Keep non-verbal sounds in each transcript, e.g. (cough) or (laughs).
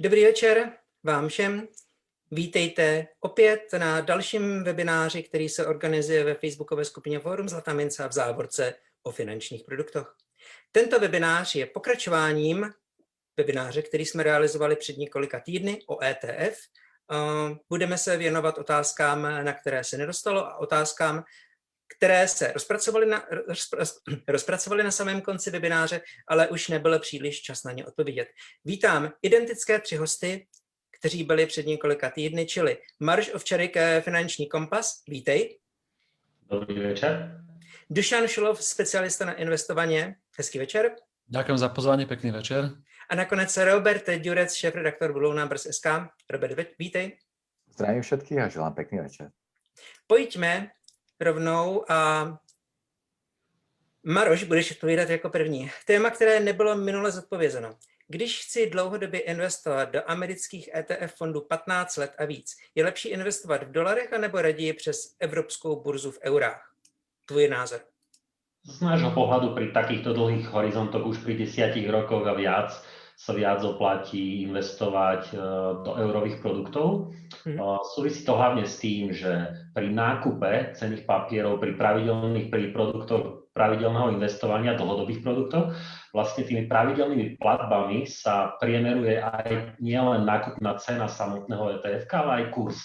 Dobrý večer vám všem. Vítejte opět na dalším webináři, který se organizuje ve facebookové skupině Forum Zlatá mince v závorce o finančních produktech. Tento webinář je pokračováním webináře, který jsme realizovali před několika týdny o ETF. Budeme se věnovat otázkám, na které se nedostalo a otázkám, které se rozpracovaly na, rozpracovaly na samém konci webináře, ale už nebyl příliš čas na ně odpovědět. Vítám identické tři hosty, kteří byli před několika týdny, čili Marš Ovčarik, Finanční kompas, vítej. Dobrý večer. Dušan Šulov, specialista na investovaně, hezký večer. Ďakujem za pozvání, pekný večer. A nakonec Robert Durec, šéf-redaktor Blue Numbers SK. Robert, vítej. Zdravím všetkých a želám pekný večer. Pojďme rovnou a Maroš, budeš odpovídat jako první. Téma, které nebylo minule zodpovězeno. Když chci dlouhodobě investovat do amerických ETF fondů 15 let a víc, je lepší investovat v dolarech anebo raději přes evropskou burzu v eurách? Tvůj názor. Z nášho pohľadu pri takýchto dlhých horizontoch už pri desiatich rokoch a viac sa viac oplatí investovať do eurových produktov. Mm. Súvisí to hlavne s tým, že pri nákupe cených papierov, pri pravidelných, pri produktoch pravidelného investovania, dlhodobých produktov, vlastne tými pravidelnými platbami sa priemeruje aj nielen nákupná cena samotného ETF, ale aj kurz.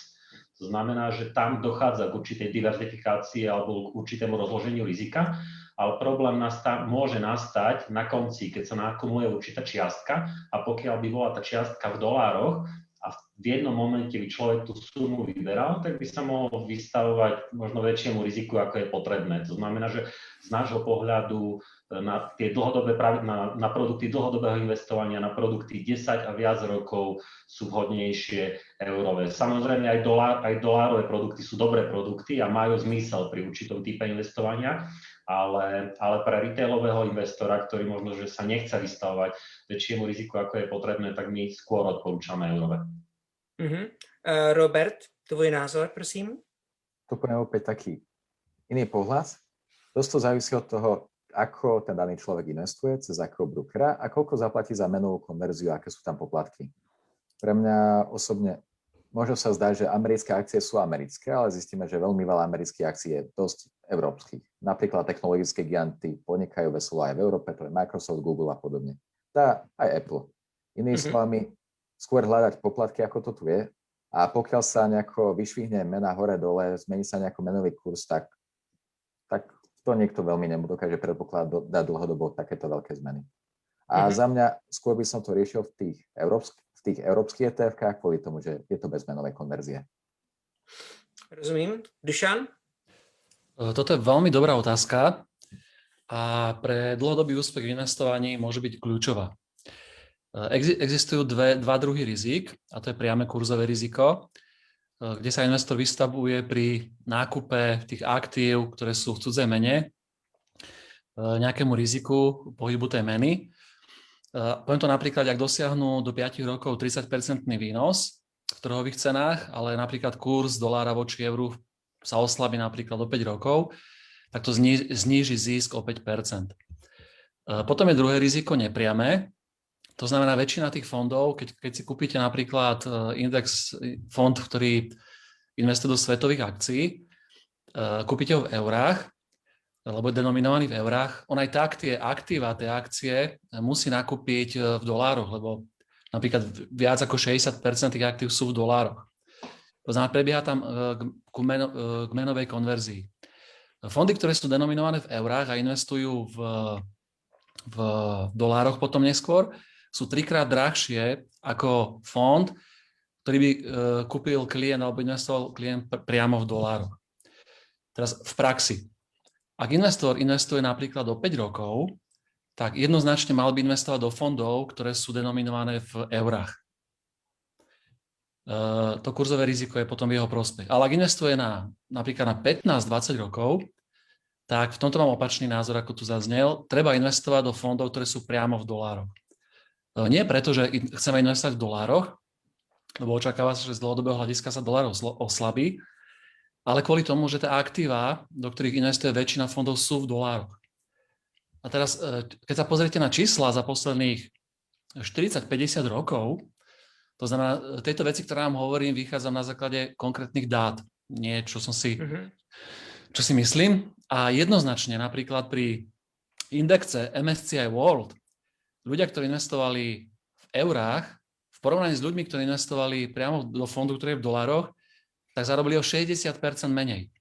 To znamená, že tam dochádza k určitej diverzifikácii alebo k určitému rozloženiu rizika ale problém nastá, môže nastať na konci, keď sa nakumuluje určitá čiastka a pokiaľ by bola tá čiastka v dolároch a v jednom momente by človek tú sumu vyberal, tak by sa mohol vystavovať možno väčšiemu riziku, ako je potrebné. To znamená, že z nášho pohľadu e, na tie dlhodobé, na, na produkty dlhodobého investovania, na produkty 10 a viac rokov sú vhodnejšie eurové. Samozrejme aj, dolár, aj dolárové produkty sú dobré produkty a majú zmysel pri určitom type investovania, ale, ale pre retailového investora, ktorý možno, že sa nechce vystavovať väčšiemu riziku, ako je potrebné, tak my skôr odporúčame eurové. Uh-huh. Uh, Robert, tvoj názor, prosím? To poviem opäť taký iný pohľad. Dosť to závisí od toho, ako ten daný človek investuje, cez akého brokera a koľko zaplatí za menovú konverziu, aké sú tam poplatky. Pre mňa osobne možno sa zdá, že americké akcie sú americké, ale zistíme, že veľmi veľa amerických akcií je dosť európskych. Napríklad technologické giganty podnikajú veselo aj v Európe, to je Microsoft, Google a podobne. Tá aj Apple. Inými mm-hmm. slovami, skôr hľadať poplatky, ako to tu je. A pokiaľ sa nejako vyšvihne mena hore-dole, zmení sa nejako menový kurz, tak, tak to niekto veľmi nedokáže predpokladať dať dlhodobo takéto veľké zmeny. A mm-hmm. za mňa skôr by som to riešil v tých, európsk- v tých európskych ETF-kách kvôli tomu, že je to bez menovej konverzie. Rozumím. Dušan? E, toto je veľmi dobrá otázka a pre dlhodobý úspech v investovaní môže byť kľúčová. E, existujú dve, dva druhy rizik, a to je priame kurzové riziko, e, kde sa investor vystavuje pri nákupe tých aktív, ktoré sú v cudzej mene, nejakému riziku pohybu tej meny. Poviem to napríklad, ak dosiahnu do 5 rokov 30-percentný výnos v trhových cenách, ale napríklad kurz dolára voči euru sa oslabí napríklad o 5 rokov, tak to zníži zisk o 5% Potom je druhé riziko nepriame, to znamená, väčšina tých fondov, keď, keď si kúpite napríklad e, index fond, ktorý investuje do svetových akcií, e, kúpite ho v eurách, lebo je denominovaný v eurách, on aj tak tie aktíva, tie akcie musí nakúpiť e, v dolároch, lebo napríklad viac ako 60% tých aktív sú v dolároch. To znamená, prebieha tam e, k, meno, e, k menovej konverzii. Fondy, ktoré sú denominované v eurách a investujú v, v dolároch potom neskôr, sú trikrát drahšie ako fond, ktorý by e, kúpil klient alebo investoval klient priamo v dolároch. Teraz v praxi. Ak investor investuje napríklad do 5 rokov, tak jednoznačne mal by investovať do fondov, ktoré sú denominované v eurách. Eh, to kurzové riziko je potom v jeho prospech. Ale ak investuje na, napríklad na 15-20 rokov, tak v tomto mám opačný názor, ako tu zaznel. Treba investovať do fondov, ktoré sú priamo v dolároch. Eh, nie preto, že chceme investovať v dolároch, lebo očakáva sa, že z dlhodobého hľadiska sa dolár oslabí, ale kvôli tomu, že tie aktíva, do ktorých investuje väčšina fondov, sú v dolároch. A teraz, eh, keď sa pozriete na čísla za posledných 40-50 rokov, To znamená, tejto veci, ktoré vám hovorím, vychádzam na základe konkrétnych dát. Nie, čo som si, uh-huh. čo si myslím. A jednoznačne napríklad pri indexe MSCI World ľudia, ktorí investovali v eurách, v porovnaní s ľuďmi, ktorí investovali priamo do fondu, ktorý je v dolároch, tak zarobili o 60% menej.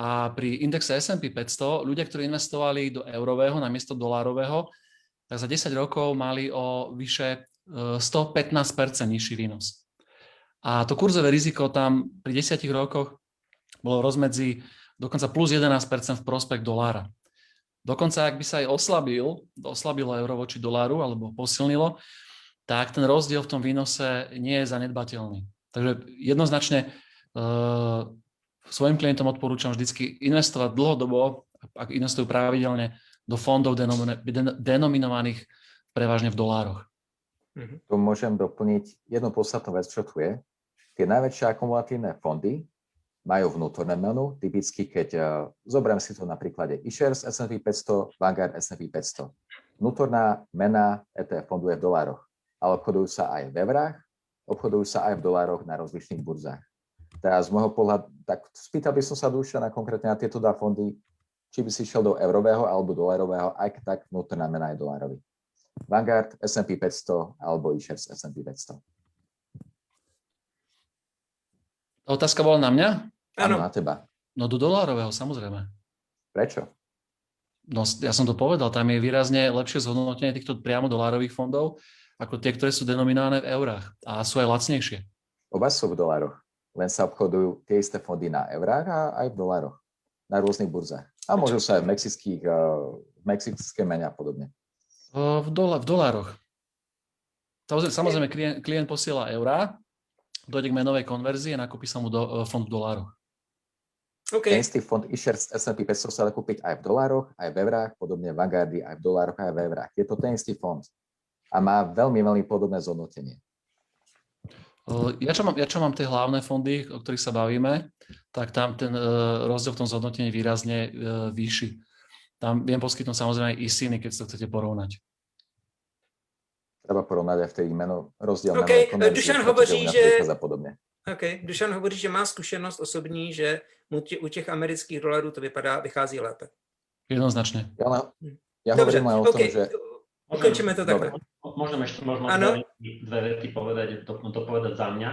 A pri indexe S&P 500 ľudia, ktorí investovali do eurového namiesto dolárového, tak za 10 rokov mali o vyše 115% nižší výnos. A to kurzové riziko tam pri 10 rokoch bolo rozmedzi dokonca plus 11% v prospekt dolára. Dokonca, ak by sa aj oslabil, oslabilo euro voči doláru alebo posilnilo, tak ten rozdiel v tom výnose nie je zanedbateľný. Takže jednoznačne uh, svojim klientom odporúčam vždy investovať dlhodobo, ak investujú pravidelne, do fondov denominovaných prevažne v dolároch. Mm-hmm. Tu môžem doplniť jednu podstatnú vec, čo tu je. Tie najväčšie akumulatívne fondy majú vnútorné menu, typicky keď uh, zoberiem si to na príklade iShares S&P 500, Vanguard S&P 500. Vnútorná mena ETF fondu je v dolároch, ale obchodujú sa aj v eurách, obchodujú sa aj v dolároch na rozličných burzách. Teraz z môjho pohľadu, tak spýtal by som sa duša na konkrétne na tieto dva fondy, či by si šiel do eurového alebo dolárového, aj tak vnútorná mena je dolárový. Vanguard, S&P 500 alebo iShares S&P 500. Otázka bola na mňa? Áno. na teba. No do dolárového, samozrejme. Prečo? No ja som to povedal, tam je výrazne lepšie zhodnotenie týchto priamo dolárových fondov ako tie, ktoré sú denominálne v eurách a sú aj lacnejšie. Oba sú v dolároch, len sa obchodujú tie isté fondy na eurách a aj v dolároch na rôznych burzách. A môžu sa aj v mexických, eh, v mexické mene a podobne. V, dola, v dolároch. Samozrejme, klient, klient posiela eurá, dojde k menovej konverzii a nakúpi sa mu do, e, fond v dolároch. Okay. Ten istý fond iShares S&P 500 sa dá kúpiť aj v dolároch, aj v eurách, podobne Vanguardy aj v dolároch, aj v eurách. Je to ten istý fond a má veľmi, veľmi podobné zhodnotenie. Ja čo, mám, ja čo mám tie hlavné fondy, o ktorých sa bavíme, tak tam ten uh, rozdiel v tom zhodnotení výrazne uh, vyšší. Tam viem poskytnúť samozrejme aj ISINy, keď sa chcete porovnať. Treba porovnať aj v tej meno, rozdiel okay. Dušan hovorí, že... A podobne. OK, Dušan hovorí, že má zkušenost osobní, že u těch amerických dolarů to vypadá, vychází lépe. Jednoznačne. Ja, ja Dobře, hovorím len o okay. tom, že... Ukončíme to takhle. Môžem ešte možno dve, dve vety povedať, to, to povedať za mňa.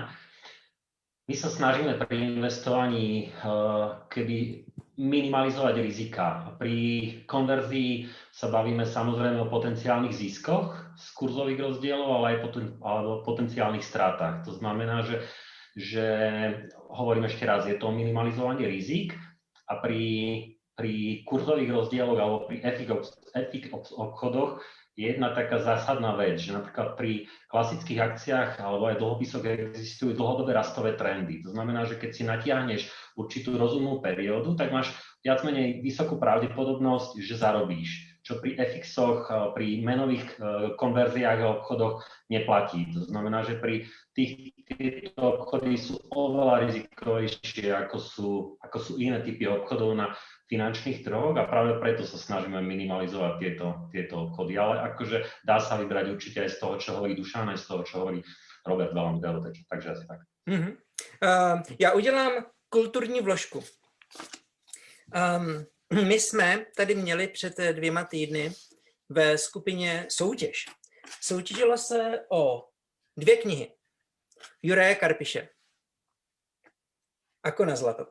My sa snažíme pri investovaní uh, keby minimalizovať rizika. Pri konverzii sa bavíme samozrejme o potenciálnych ziskoch z kurzových rozdielov, ale aj potom, alebo o potenciálnych stratách. To znamená, že, že hovorím ešte raz, je to minimalizovanie rizik a pri, pri kurzových rozdieloch alebo pri FX obchodoch jedna taká zásadná vec, že napríklad pri klasických akciách alebo aj dlhopisoch existujú dlhodobé rastové trendy. To znamená, že keď si natiahneš určitú rozumnú periódu, tak máš viac menej vysokú pravdepodobnosť, že zarobíš čo pri FX-och, pri menových e, konverziách a obchodoch neplatí. To znamená, že pri tých, tieto obchody sú oveľa rizikovejšie, ako sú, ako sú iné typy obchodov na finančných trhoch a práve preto sa snažíme minimalizovať tieto, tieto obchody. Ale akože dá sa vybrať určite aj z toho, čo hovorí Dušan, aj z toho, čo hovorí Robert Valandero, takže, takže asi tak. Mm-hmm. Uh, já udělám kulturní vložku. Um, my jsme tady měli před dvěma týdny ve skupině soutěž. Soutěžilo se o dvě knihy. Juraje Karpiše. Ako na zlato.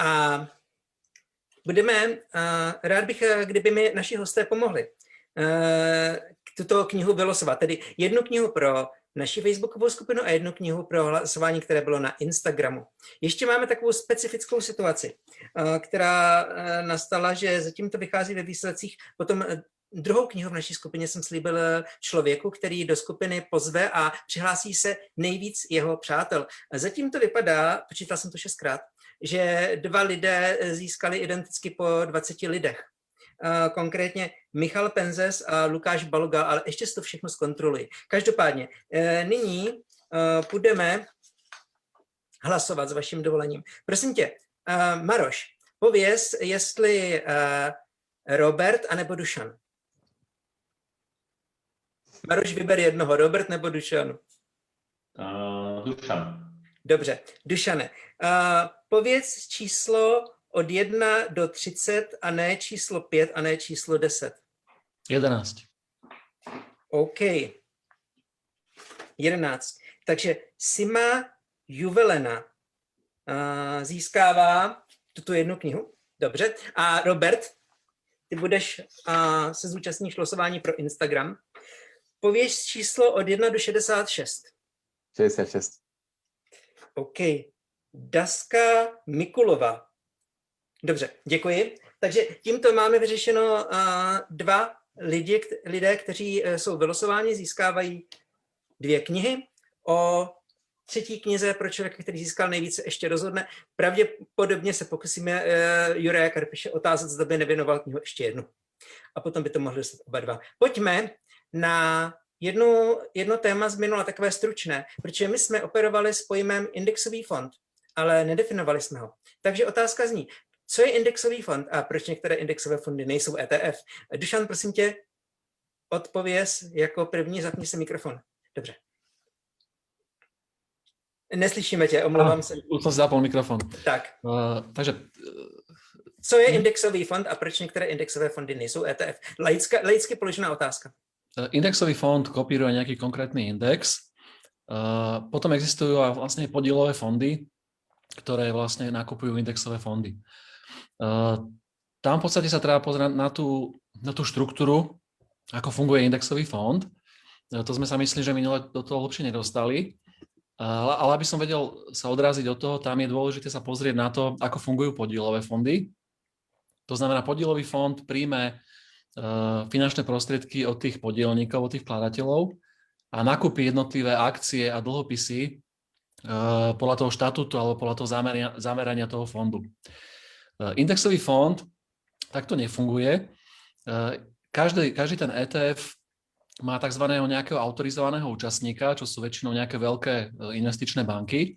A budeme, rád bych, kdyby mi naši hosté pomohli tuto knihu vylosovat. Tedy jednu knihu pro naši facebookovou skupinu a jednu knihu pro hlasování, které bylo na Instagramu. Ještě máme takovou specifickou situaci, která nastala, že zatím to vychází ve výsledcích. Potom druhou knihu v naší skupině jsem slíbil člověku, který do skupiny pozve a přihlásí se nejvíc jeho přátel. Zatím to vypadá, počítal jsem to šestkrát, že dva lidé získali identicky po 20 lidech. Konkrétně Michal Penzes a Lukáš Baloga, ale ještě si to všechno zkontroluji. Každopádně, e, nyní budeme hlasovat s vaším dovolením. Prosím tě, Maroš, pověz, jestli Robert anebo Dušan. Maroš, vyber jednoho, Robert nebo Dušan? Uh, Dušan. Dobře, Dušane, uh, pověz číslo od 1 do 30 a ne číslo 5 a ne číslo 10. 11. OK. 11. Takže Sima Juvelena uh, získává tuto jednu knihu. Dobře. A Robert, ty budeš uh, se zúčastníš losování pro Instagram. Pověš číslo od 1 do 66. 66. OK. Daska Mikulova. Dobře, děkuji. Takže tímto máme vyřešeno dva lidi, lidé, kteří uh, jsou vylosováni, získávají dvě knihy. O třetí knize pro člověka, který získal nejvíce, ještě rozhodne. Pravděpodobně se pokusíme uh, Juraja Karpiše otázat, zda by nevěnoval knihu ještě jednu. A potom by to mohli dostat oba dva. Pojďme na jednu, jedno téma z minula, takové stručné, protože my jsme operovali s pojmem indexový fond, ale nedefinovali jsme ho. Takže otázka zní, co je indexový fond a proč některé indexové fondy nejsou ETF? Dušan, prosím tě, odpověz jako první, zapni si mikrofon. Dobře. Neslyšíme tě, omlouvám se. Už jsem zapol mikrofon. Tak. Uh, takže... Co je indexový fond a proč některé indexové fondy nejsou ETF? Laická, laicky položená otázka. Indexový fond kopíruje nejaký konkrétny index. Potom existujú aj vlastne podielové fondy, ktoré vlastne nakupujú indexové fondy. Tam v podstate sa treba pozrieť na tú, na tú štruktúru, ako funguje indexový fond. To sme sa mysleli, že minule do toho hlbšie nedostali. Ale, ale aby som vedel sa odraziť od toho, tam je dôležité sa pozrieť na to, ako fungujú podielové fondy. To znamená, podielový fond príjme finančné prostriedky od tých podielníkov, od tých vkladateľov a nakúpi jednotlivé akcie a dlhopisy podľa toho štatútu alebo podľa toho zamerania, zamerania toho fondu. Indexový fond takto nefunguje. Každý, každý ten ETF má tzv. nejakého autorizovaného účastníka, čo sú väčšinou nejaké veľké investičné banky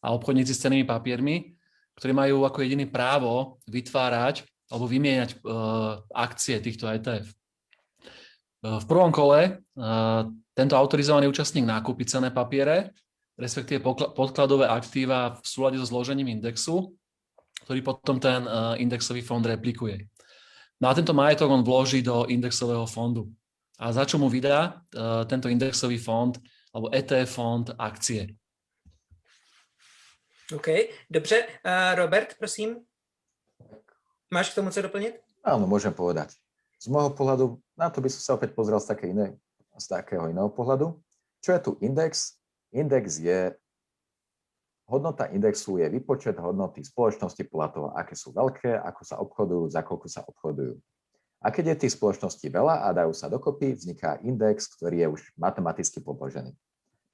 a obchodníci s cenými papiermi, ktorí majú ako jediný právo vytvárať alebo vymieňať uh, akcie týchto ETF. Uh, v prvom kole uh, tento autorizovaný účastník nákupí cenné papiere, respektíve podkladové aktíva v súlade so zložením indexu, ktorý potom ten indexový fond replikuje. No a tento majetok on vloží do indexového fondu. A za čo mu vydá tento indexový fond alebo ETF fond akcie. OK, dobře. Uh, Robert, prosím. Máš k tomu co doplniť? Áno, môžem povedať. Z môjho pohľadu, na to by som sa opäť pozrel z, také iné, z takého iného pohľadu. Čo je tu index? Index je, hodnota indexu je vypočet hodnoty spoločnosti podľa toho, aké sú veľké, ako sa obchodujú, za koľko sa obchodujú. A keď je tých spoločností veľa a dajú sa dokopy, vzniká index, ktorý je už matematicky podložený.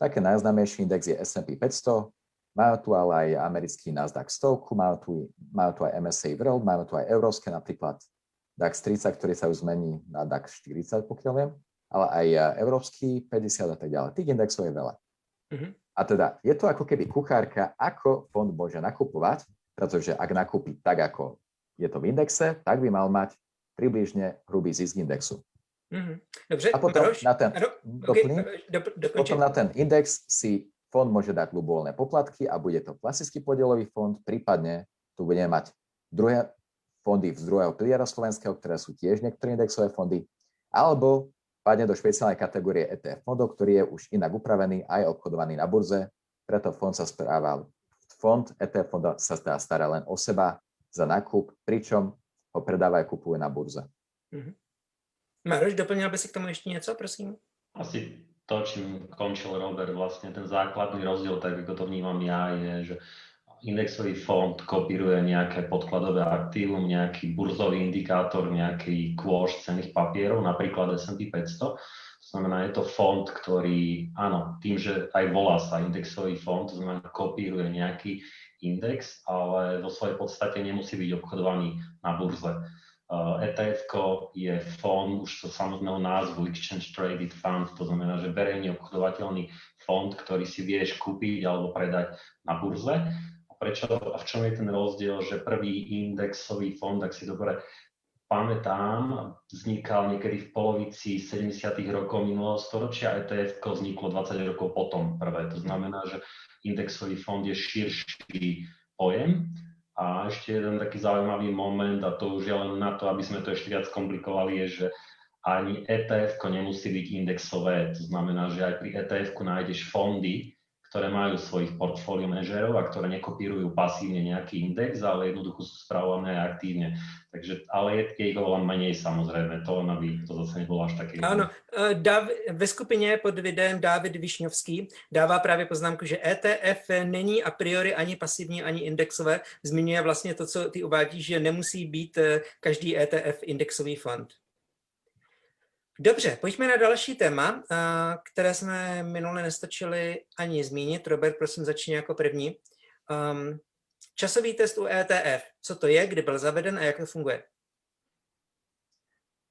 Také najznámejší index je S&P 500, majú tu ale aj americký Nasdaq 100, majú tu, majú tu aj MSA World, majú tu aj európske, napríklad DAX 30, ktorý sa už zmení na DAX 40, pokiaľ viem, ale aj e, európsky 50 a tak ďalej. Tých indexov je veľa. Mm-hmm. A teda je to ako keby kuchárka, ako fond môže nakupovať, pretože ak nakúpi tak, ako je to v indexe, tak by mal mať približne hrubý zisk indexu. Mm-hmm. Dobře, a potom na ten, doplním, okay, potom na ten index si Fond môže dať ľubovoľné poplatky a bude to klasický podielový fond, prípadne tu budeme mať druhé fondy z druhého piliera slovenského, ktoré sú tiež niektoré indexové fondy, alebo padne do špeciálnej kategórie ETF fondov, ktorý je už inak upravený aj obchodovaný na burze, preto fond sa správal. Fond ETF fonda sa teda stará len o seba za nákup, pričom ho predáva a kupuje na burze. Mm-hmm. Maroš, doplnil by si k tomu ešte niečo, prosím? Asi to, čím končil Robert, vlastne ten základný rozdiel, tak ako to vnímam ja, je, že indexový fond kopíruje nejaké podkladové aktívum, nejaký burzový indikátor, nejaký kôž cených papierov, napríklad S&P 500. To znamená, je to fond, ktorý, áno, tým, že aj volá sa indexový fond, to znamená, kopíruje nejaký index, ale vo svojej podstate nemusí byť obchodovaný na burze. ETF je fond už zo samotného názvu Exchange Traded Fund, to znamená, že verejne obchodovateľný fond, ktorý si vieš kúpiť alebo predať na burze. A prečo a v čom je ten rozdiel, že prvý indexový fond, ak si dobre pamätám, vznikal niekedy v polovici 70. rokov minulého storočia, ETF vzniklo 20 rokov potom prvé. To znamená, že indexový fond je širší pojem. A ešte jeden taký zaujímavý moment, a to už je len na to, aby sme to ešte viac komplikovali, je, že ani ETF nemusí byť indexové. To znamená, že aj pri ETF nájdeš fondy, ktoré majú svojich portfólio manažérov a ktoré nekopírujú pasívne nejaký index, ale jednoducho sú spravované aktívne. Takže, ale je, je ich oveľa menej samozrejme, to aby to zase nebolo až také. Ano, e, Dav, ve skupině pod videem David Višňovský dává právě poznámku, že ETF není a priori ani pasivní, ani indexové. Zmiňuje vlastně to, co ty uvádíš, že nemusí být e, každý ETF indexový fond. Dobře, pojďme na další téma, které jsme minule nestačili ani zmínit. Robert, prosím, začni jako první. Um, časový test u ETF. Co to je, kdy byl zaveden a jak to funguje?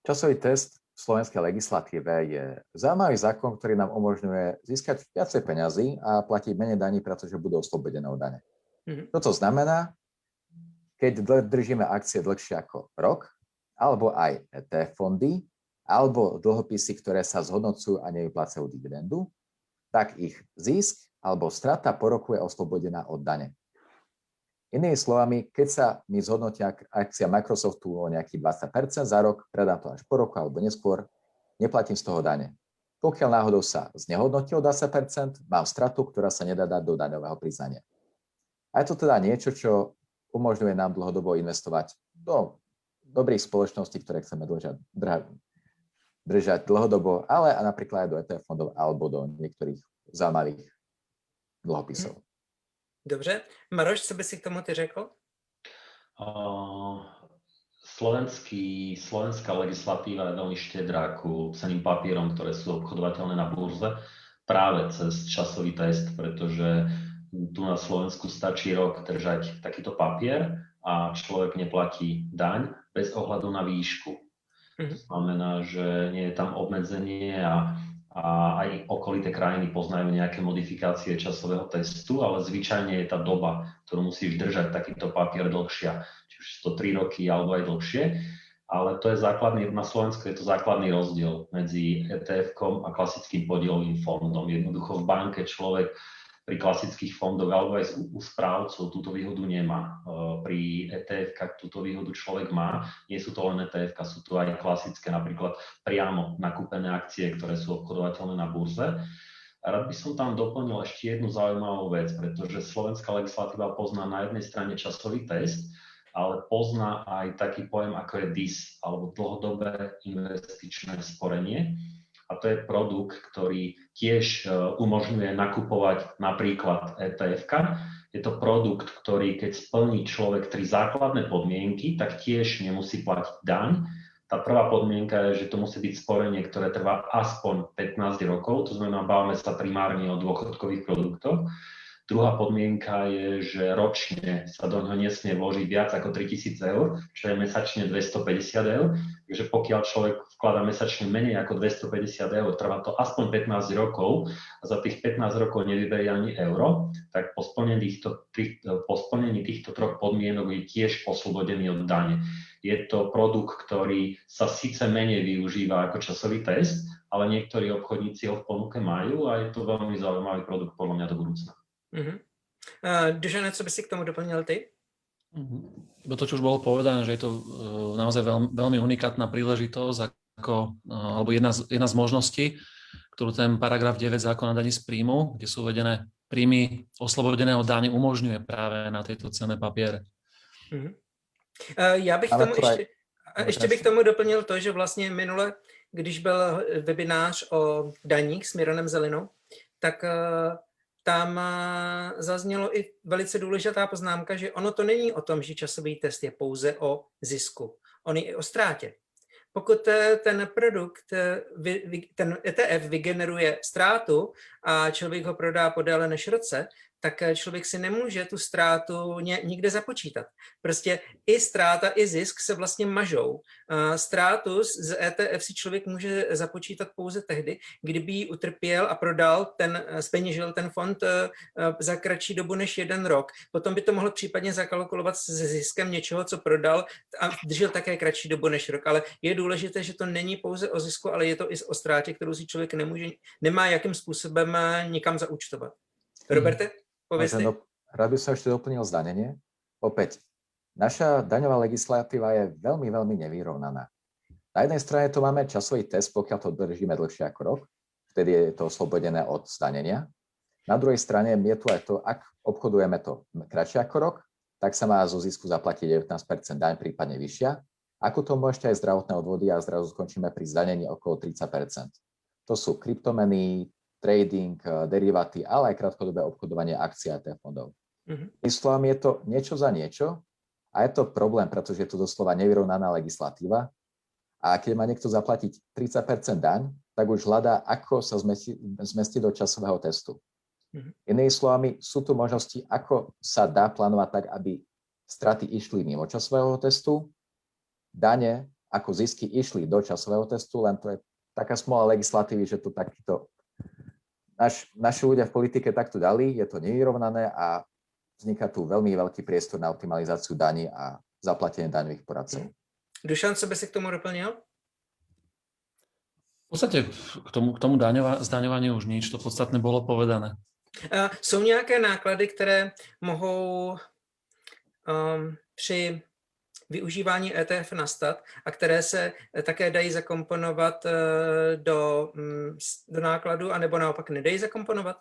Časový test v slovenskej legislatíve je zaujímavý zákon, ktorý nám umožňuje získať viacej peňazí a platiť menej daní, pretože budú oslobodené od dane. Mm-hmm. Toto znamená, keď držíme akcie dlhšie ako rok, alebo aj ETF fondy, alebo dlhopisy, ktoré sa zhodnocujú a nevyplácajú dividendu, tak ich zisk alebo strata po roku je oslobodená od dane. Inými slovami, keď sa mi zhodnotia akcia Microsoftu o nejakých 20% za rok, predám to až po roku alebo neskôr, neplatím z toho dane. Pokiaľ náhodou sa znehodnotí o 20%, mám stratu, ktorá sa nedá dať do daňového priznania. A je to teda niečo, čo umožňuje nám dlhodobo investovať do dobrých spoločností, ktoré chceme držať, držať dlhodobo, ale a napríklad aj do ETF fondov alebo do niektorých zaujímavých dlhopisov. Dobře. Maroš, co by si k tomu ty řekl? Uh, slovenský, slovenská legislatíva je veľmi štedrá ku ceným papierom, ktoré sú obchodovateľné na burze práve cez časový test, pretože tu na Slovensku stačí rok držať takýto papier a človek neplatí daň bez ohľadu na výšku. Mm-hmm. To znamená, že nie je tam obmedzenie a, a aj okolité krajiny poznajú nejaké modifikácie časového testu, ale zvyčajne je tá doba, ktorú musíš držať takýto papier dlhšia, či už to 3 roky alebo aj dlhšie. Ale to je základný, na Slovensku je to základný rozdiel medzi ETF-kom a klasickým podielovým fondom. Jednoducho v banke človek pri klasických fondoch alebo aj u, správcov túto výhodu nemá. E, pri etf túto výhodu človek má. Nie sú to len etf sú to aj klasické, napríklad priamo nakúpené akcie, ktoré sú obchodovateľné na burze. Rád by som tam doplnil ešte jednu zaujímavú vec, pretože slovenská legislatíva pozná na jednej strane časový test, ale pozná aj taký pojem, ako je DIS, alebo dlhodobé investičné sporenie a to je produkt, ktorý tiež e, umožňuje nakupovať napríklad etf. Je to produkt, ktorý keď splní človek tri základné podmienky, tak tiež nemusí platiť daň. Tá prvá podmienka je, že to musí byť sporenie, ktoré trvá aspoň 15 rokov, to znamená, bávame sa primárne o dôchodkových produktoch. Druhá podmienka je, že ročne sa do ňoho nesmie vložiť viac ako 3000 eur, čo je mesačne 250 eur. Takže pokiaľ človek vklada mesačne menej ako 250 eur, trvá to aspoň 15 rokov a za tých 15 rokov nevyberie ani euro, tak po splnení týchto, tých, po splnení týchto troch podmienok je tiež oslobodený od dane. Je to produkt, ktorý sa síce menej využíva ako časový test, ale niektorí obchodníci ho v ponuke majú a je to veľmi zaujímavý produkt podľa mňa do budúcna. Uh-huh. Uh, Dušane, co by si k tomu doplnil ty? Uh-huh. to, čo už bolo povedané, že je to uh, naozaj veľmi, veľmi unikátna príležitosť, ako, uh, alebo jedna z, jedna z možností, ktorú ten paragraf 9 zákona daní z príjmu, kde sú uvedené príjmy oslobodeného dáne, umožňuje práve na tejto cenné papiere. Uh-huh. Uh, já bych tomu ještě, ještě bych tomu doplnil to, že vlastně minule, když byl webinář o daních s Mironem Zelinou, tak uh, tam eh, zaznělo i velice důležitá poznámka, že ono to není o tom, že časový test je pouze o zisku. On je i o ztrátě. Pokud eh, ten produkt, eh, ten ETF vygeneruje ztrátu a člověk ho prodá po než roce, tak eh, člověk si nemůže tu ztrátu nikde započítat. Prostě i ztráta, i zisk se vlastně mažou. Ztrátu z ETF si člověk může započítat pouze tehdy, kdyby ji utrpěl a prodal ten, speněžil ten fond za kratší dobu než jeden rok. Potom by to mohl případně zakalkulovat se ziskem něčeho, co prodal a držel také kratší dobu než rok. Ale je důležité, že to není pouze o zisku, ale je to i o ztrátě, kterou si člověk nemůže, nemá jakým způsobem nikam zaúčtovat. Roberte? Hmm. Možno, rád by som ešte doplnil zdanenie. Opäť, naša daňová legislatíva je veľmi, veľmi nevyrovnaná. Na jednej strane tu máme časový test, pokiaľ to držíme dlhšie ako rok, vtedy je to oslobodené od zdanenia. Na druhej strane je tu aj to, ak obchodujeme to kratšie ako rok, tak sa má zo zisku zaplatiť 19% daň, prípadne vyššia. Ako to môžete aj zdravotné odvody a zrazu skončíme pri zdanení okolo 30%. To sú kryptomeny, trading, eh, deriváty, ale aj krátkodobé obchodovanie akcií a fondov. Mm-hmm. Je to niečo za niečo a je to problém, pretože je to doslova nevyrovnaná legislatíva a keď má niekto zaplatiť 30% daň, tak už hľadá, ako sa zmestí, do časového testu. Mm-hmm. Inými slovami, sú tu možnosti, ako sa dá plánovať tak, aby straty išli mimo časového testu, dane ako zisky išli do časového testu, len to je taká smola legislatívy, že tu takýto naš, naši ľudia v politike takto dali, je to nevyrovnané a vzniká tu veľmi veľký priestor na optimalizáciu daní a zaplatenie daňových poradcov. Dušan, co by si k tomu doplnil? V podstate k tomu, k tomu daňova, zdaňovaniu už nič, to podstatné bolo povedané. A jsou nějaké náklady, které mohou um, při využívání ETF nastat a které se eh, také dají zakomponovat eh, do, mm, do nákladu, anebo naopak nedají zakomponovat?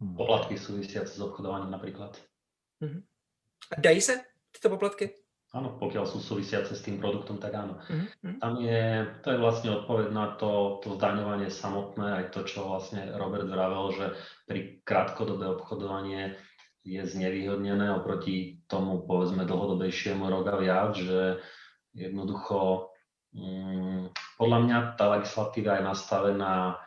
Hmm. Poplatky súvisiace s obchodovaním napríklad. Uh-huh. A dají se tyto poplatky? Áno, pokiaľ sú súvisiace s tým produktom, tak áno. Uh-huh. Tam je, to je vlastne odpoveď na to, to zdaňovanie samotné, aj to, čo vlastne Robert vravel, že pri krátkodobé obchodovanie je znevýhodnené oproti tomu povedzme dlhodobejšiemu rok a viac, že jednoducho mm, podľa mňa tá legislatíva je nastavená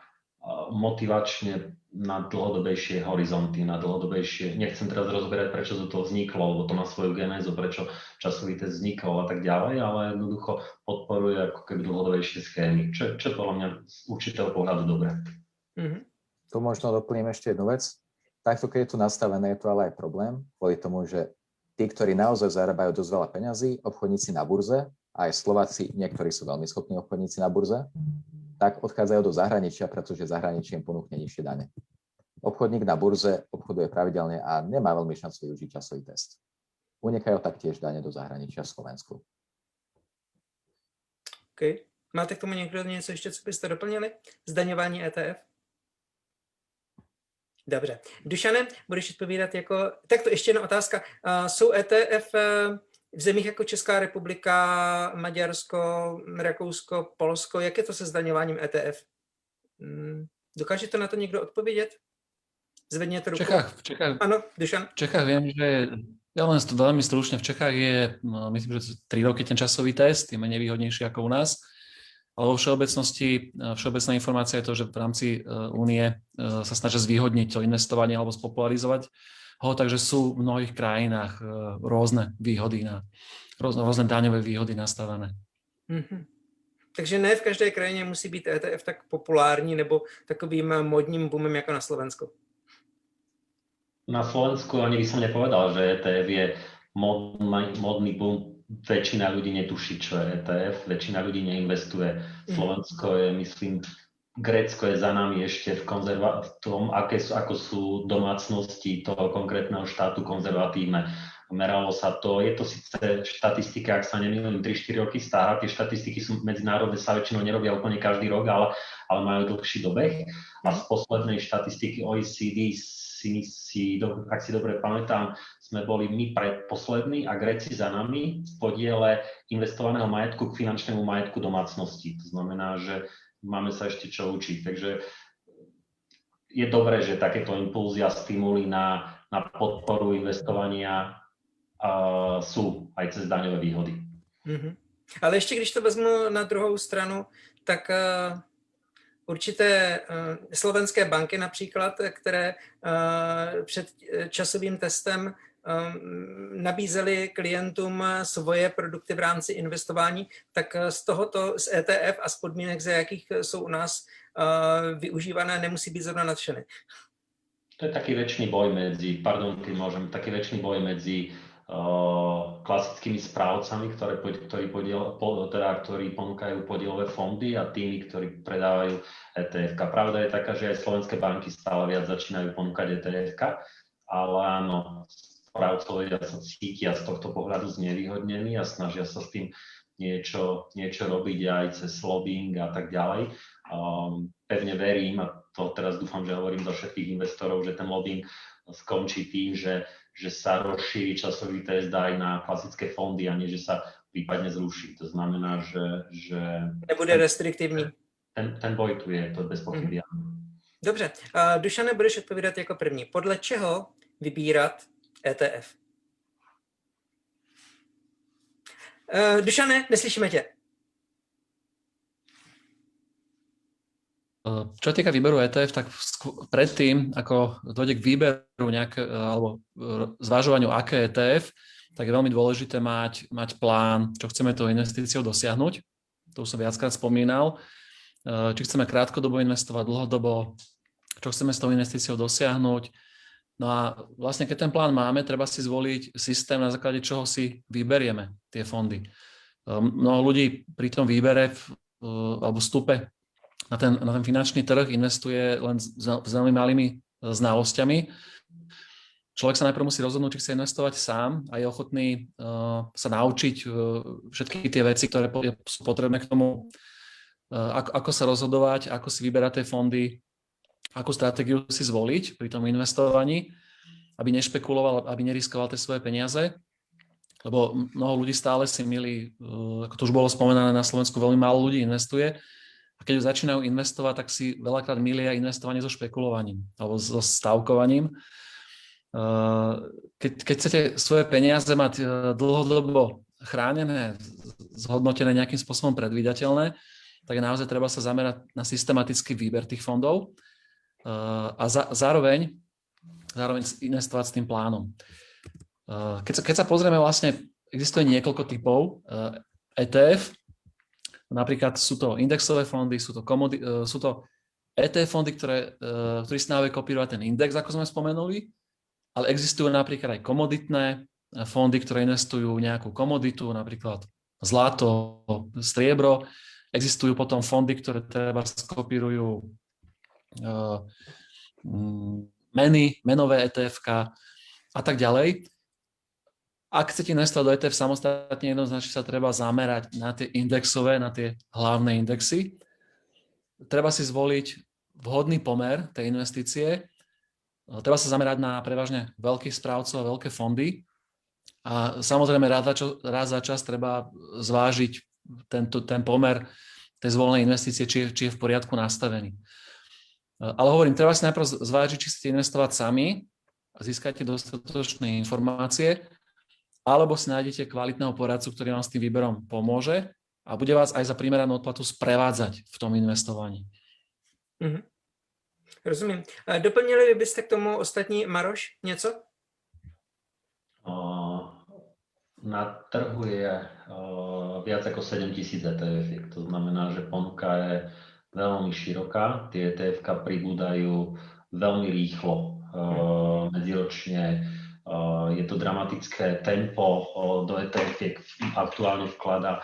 motivačne na dlhodobejšie horizonty, na dlhodobejšie, nechcem teraz rozberať, prečo to, to vzniklo, lebo to má svoju genézu, prečo časový test vznikol a tak ďalej, ale jednoducho podporuje ako keby dlhodobejšie schémy, čo, čo podľa mňa z určitého pohľadu dobré. Mm-hmm. Tu možno doplním ešte jednu vec takto, keď je to nastavené, je to ale aj problém, kvôli tomu, že tí, ktorí naozaj zarábajú dosť veľa peňazí, obchodníci na burze, aj Slováci, niektorí sú veľmi schopní obchodníci na burze, tak odchádzajú do zahraničia, pretože zahraničie im ponúkne nižšie dane. Obchodník na burze obchoduje pravidelne a nemá veľmi šancu využiť časový test. Unikajú taktiež dane do zahraničia v Slovensku. OK. Máte k tomu někdo něco ještě, co byste doplnili? Zdaňování ETF? Dobře. Dušane, budeš odpovídat jako... Tak to ještě jedna otázka. Uh, jsou ETF uh, v zemích jako Česká republika, Maďarsko, Rakousko, Polsko, jak je to se zdaňováním ETF? Hmm, dokáže to na to někdo odpovědět? Zvedněte ruku. V Čechách, v Čechách, ano, Dušan. V Čechách viem, že ja len veľmi stručne, v Čechách je, no, myslím, že 3 roky ten časový test, je menej výhodnejší ako u nás. Ale vo všeobecnosti, e, všeobecná informácia je to, že v rámci e, únie e, sa snažia zvýhodniť to investovanie alebo spopularizovať ho, takže sú v mnohých krajinách rôzne výhody, na, rôzne, rôzne daňové výhody nastavené. Mm-hmm. Takže ne v každé krajině musí být ETF tak populární nebo takovým modním boomem jako na Slovensku. Na Slovensku ani by som nepovedal, že ETF je modný, modný boom väčšina ľudí netuší, čo je ETF, väčšina ľudí neinvestuje. Mhm. Slovensko je, myslím, Grécko je za nami ešte v, konzerva- v tom, aké sú, ako sú domácnosti toho konkrétneho štátu konzervatívne. Meralo sa to, je to síce štatistika, ak sa nemýlim, 3-4 roky stará, tie štatistiky sú medzinárodné, sa väčšinou nerobia úplne každý rok, ale, ale majú dlhší dobeh. A z poslednej štatistiky OECD si, si, ak si dobre pamätám, sme boli my predposlední a Gréci za nami v podiele investovaného majetku k finančnému majetku domácnosti. To znamená, že máme sa ešte čo učiť. Takže je dobré, že takéto impulzy a stimuly na, na podporu investovania uh, sú aj cez daňové výhody. Mm-hmm. Ale ještě když to vezmu na druhou stranu, tak uh, určité slovenské banky například, které před časovým testem nabízeli klientům svoje produkty v rámci investování, tak z tohoto, z ETF a z podmínek, za jakých jsou u nás využívané, nemusí být zrovna nadšené. To je taký väčší boj medzi, pardon, keď môžem, taký väčší boj medzi klasickými správcami, ktoré, ktorí, podiel, po, teda, ktorí ponúkajú podielové fondy a tými, ktorí predávajú ETF. Pravda je taká, že aj slovenské banky stále viac začínajú ponúkať ETF, ale áno, správcovia sa cítia z tohto pohľadu znevýhodnení a snažia sa s tým niečo, niečo robiť aj cez lobbying a tak ďalej. Um, pevne verím, a to teraz dúfam, že hovorím za všetkých investorov, že ten lobbying skončí tým, že, že sa rozšíri časový test aj na klasické fondy a nie, že sa prípadne zruší. To znamená, že... že Nebude restriktívny. Ten, ten boj tu je, to bez pochyby. Mm-hmm. Dobře. Uh, Dušane, budeš odpovídat jako první. Podle čeho vybírat ETF? Uh, Dušane, neslyšíme tě. Čo týka výberu ETF, tak predtým, ako dojde k výberu nejaké, alebo zvažovaniu, aké ETF, tak je veľmi dôležité mať, mať plán, čo chceme tou investíciou dosiahnuť. To už som viackrát spomínal. Či chceme krátkodobo investovať, dlhodobo, čo chceme s tou investíciou dosiahnuť. No a vlastne, keď ten plán máme, treba si zvoliť systém, na základe čoho si vyberieme tie fondy. Mnoho ľudí pri tom výbere alebo vstupe na ten, na ten finančný trh investuje len s, s veľmi malými e, znalosťami. Človek sa najprv musí rozhodnúť, či chce investovať sám a je ochotný uh, sa naučiť uh, všetky tie veci, ktoré po, sú potrebné k tomu, uh, ako, ako sa rozhodovať, ako si vyberať tie fondy, akú stratégiu si zvoliť pri tom investovaní, aby nešpekuloval, aby neriskoval tie svoje peniaze. Lebo mnoho ľudí stále si milí, ako to už bolo spomenané na Slovensku, veľmi málo ľudí investuje a keď už začínajú investovať, tak si veľakrát milia investovanie so špekulovaním alebo so stavkovaním. Keď, keď chcete svoje peniaze mať e, dlhodobo chránené, zhodnotené nejakým spôsobom predvídateľné, tak naozaj treba sa zamerať na systematický výber tých fondov e, a za, zároveň, zároveň investovať s tým plánom. E, keď sa, keď sa pozrieme, vlastne existuje niekoľko typov ETF, Napríklad sú to indexové fondy, sú to, komodi- e, sú to ETF fondy, ktoré, e, ktorý snahujú kopírovať ten index, ako sme spomenuli, ale existujú napríklad aj komoditné e, fondy, ktoré investujú nejakú komoditu, napríklad zlato, striebro. Existujú potom fondy, ktoré treba skopírujú meny, menové ETF a tak ďalej ak chcete do ETF samostatne, jednoznačne sa treba zamerať na tie indexové, na tie hlavné indexy. Treba si zvoliť vhodný pomer tej investície. Treba sa zamerať na prevažne veľkých správcov a veľké fondy. A samozrejme raz za, čo, raz za čas treba zvážiť tento, ten pomer tej zvolenej investície, či, či je v poriadku nastavený. Ale hovorím, treba si najprv zvážiť, či chcete investovať sami a získate dostatočné informácie alebo si nájdete kvalitného poradcu, ktorý vám s tým výberom pomôže a bude vás aj za primeranú odplatu sprevádzať v tom investovaní. Mm-hmm. Rozumím. Doplnili byste k tomu ostatní, Maroš, něco? Na trhu je viac ako 7 tisíc ETF. To znamená, že ponuka je veľmi široká. Tie ETF pribúdajú veľmi rýchlo. Medziročne je to dramatické tempo do ETF aktuálne vklada,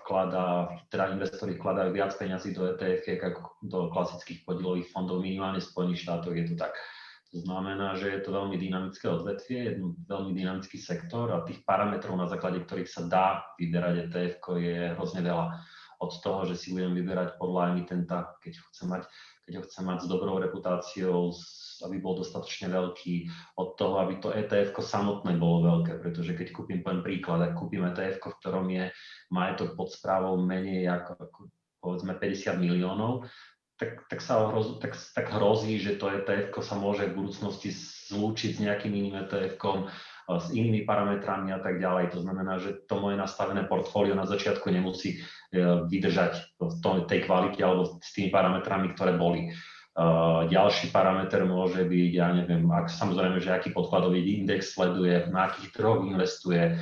vklada, teda investori vkladajú viac peňazí do ETF ako do klasických podielových fondov, minimálne v Spojených štátoch je to tak. To znamená, že je to veľmi dynamické odvetvie, je veľmi dynamický sektor a tých parametrov, na základe ktorých sa dá vyberať ETF, je hrozne veľa. Od toho, že si budem vyberať podľa emitenta, keď chcem mať, keď ho chcem mať s dobrou reputáciou, aby bol dostatočne veľký, od toho, aby to ETF samotné bolo veľké, pretože keď kúpim, poviem príklad, ak kúpim ETF, v ktorom je majetok pod správou menej ako, ako povedzme 50 miliónov, tak, tak, sa hroz, tak, tak hrozí, že to ETF sa môže v budúcnosti zlúčiť s nejakým iným ETF, s inými parametrami a tak ďalej. To znamená, že to moje nastavené portfólio na začiatku nemusí vydržať v tej kvalite alebo s tými parametrami, ktoré boli. Ďalší parameter môže byť, ja neviem, ak, samozrejme, že aký podkladový index sleduje, na akých trhoch investuje,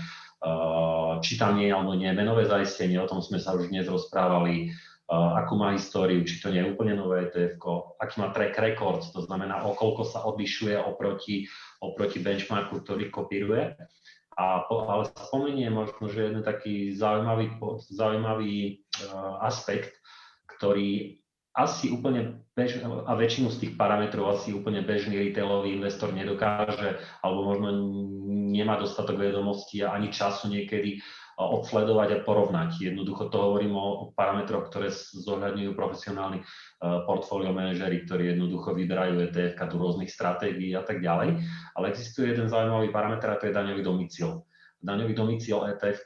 či tam nie alebo nie menové zaistenie, o tom sme sa už dnes rozprávali, akú má históriu, či to nie je úplne nové etf aký má track record, to znamená, o koľko sa odlišuje oproti, oproti benchmarku, ktorý kopíruje. A, ale spomeniem možno, že jeden taký zaujímavý, zaujímavý uh, aspekt, ktorý asi úplne bež, a väčšinu z tých parametrov asi úplne bežný retailový investor nedokáže, alebo možno nemá dostatok vedomostí a ani času niekedy odsledovať a porovnať. Jednoducho to hovorím o, parametroch, ktoré zohľadňujú profesionálni uh, portfólio manažery, ktorí jednoducho vyberajú ETF do rôznych stratégií a tak ďalej. Ale existuje jeden zaujímavý parameter a to je daňový domicil. Daňový domicil ETF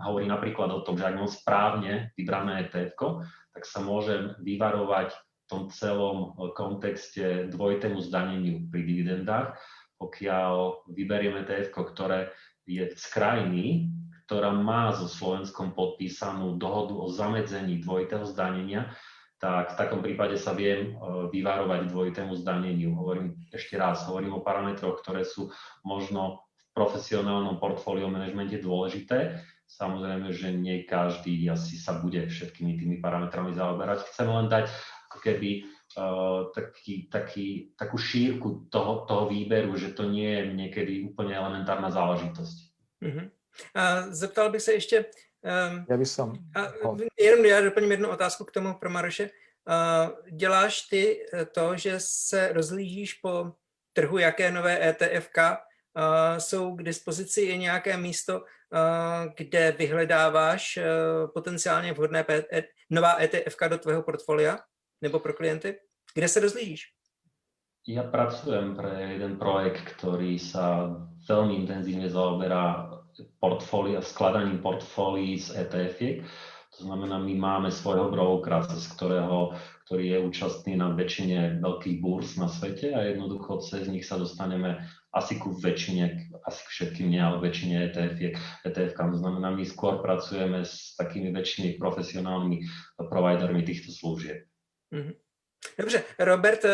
hovorí napríklad o tom, že ak mám správne vybrané ETF, tak sa môžem vyvarovať v tom celom kontexte dvojitému zdaneniu pri dividendách, pokiaľ vyberiem ETF, ktoré je z krajiny, ktorá má so Slovenskom podpísanú dohodu o zamedzení dvojitého zdanenia, tak v takom prípade sa viem e, vyvarovať dvojitému zdaneniu. Hovorím ešte raz, hovorím o parametroch, ktoré sú možno v profesionálnom portfólio manažmente dôležité. Samozrejme, že nie každý asi sa bude všetkými tými parametrami zaoberať. Chcem len dať ako keby uh, taký, taký, takú šírku toho, toho výberu, že to nie je niekedy úplne elementárna záležitosť. Mm-hmm. A zeptal bych se ještě... Um, Já bych som... A, jenom já doplním jednu otázku k tomu pro Maroše. Děláš ty eh, to, že se rozlížíš po trhu, jaké nové ETFK jsou k dispozici, je nějaké místo, kde vyhledáváš uh, potenciálně vhodné e- nová ETFK do tvého portfolia nebo pro klienty? Kde se rozlížíš? Ja pracujem pre jeden projekt, ktorý sa veľmi intenzívne zaoberá portfólia, skladaním portfólií z ETF-iek. To znamená, my máme svojho brokera, z ktorého, ktorý je účastný na väčšine veľkých burs na svete a jednoducho cez nich sa dostaneme asi ku väčšine, asi ku všetkým nie, ale väčšine ETF-iek. ETF to znamená, my skôr pracujeme s takými väčšími profesionálnymi providermi týchto služieb. Mm-hmm. Dobře, Robert, eh,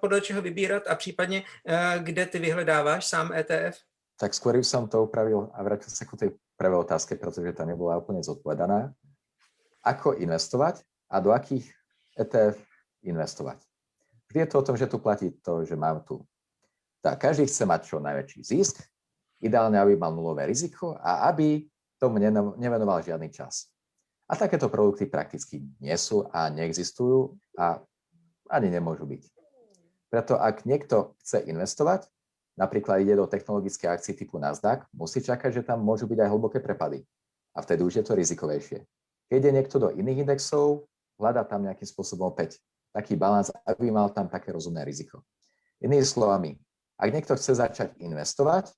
podle čeho vybírat a případně eh, kde ty vyhledáváš sám ETF? Tak skôr by som to upravil a vrátil sa ku tej prvej otázke, pretože tá nebola úplne zodpovedaná. Ako investovať a do akých ETF investovať? Vždy je to o tom, že tu platí to, že mám tu. Tak každý chce mať čo najväčší zisk, ideálne, aby mal nulové riziko a aby tomu nevenoval žiadny čas. A takéto produkty prakticky nie sú a neexistujú a ani nemôžu byť. Preto ak niekto chce investovať, napríklad ide do technologické akcie typu Nasdaq, musí čakať, že tam môžu byť aj hlboké prepady. A vtedy už je to rizikovejšie. Keď je niekto do iných indexov, hľadá tam nejakým spôsobom opäť taký balans, aby mal tam také rozumné riziko. Inými slovami, ak niekto chce začať investovať,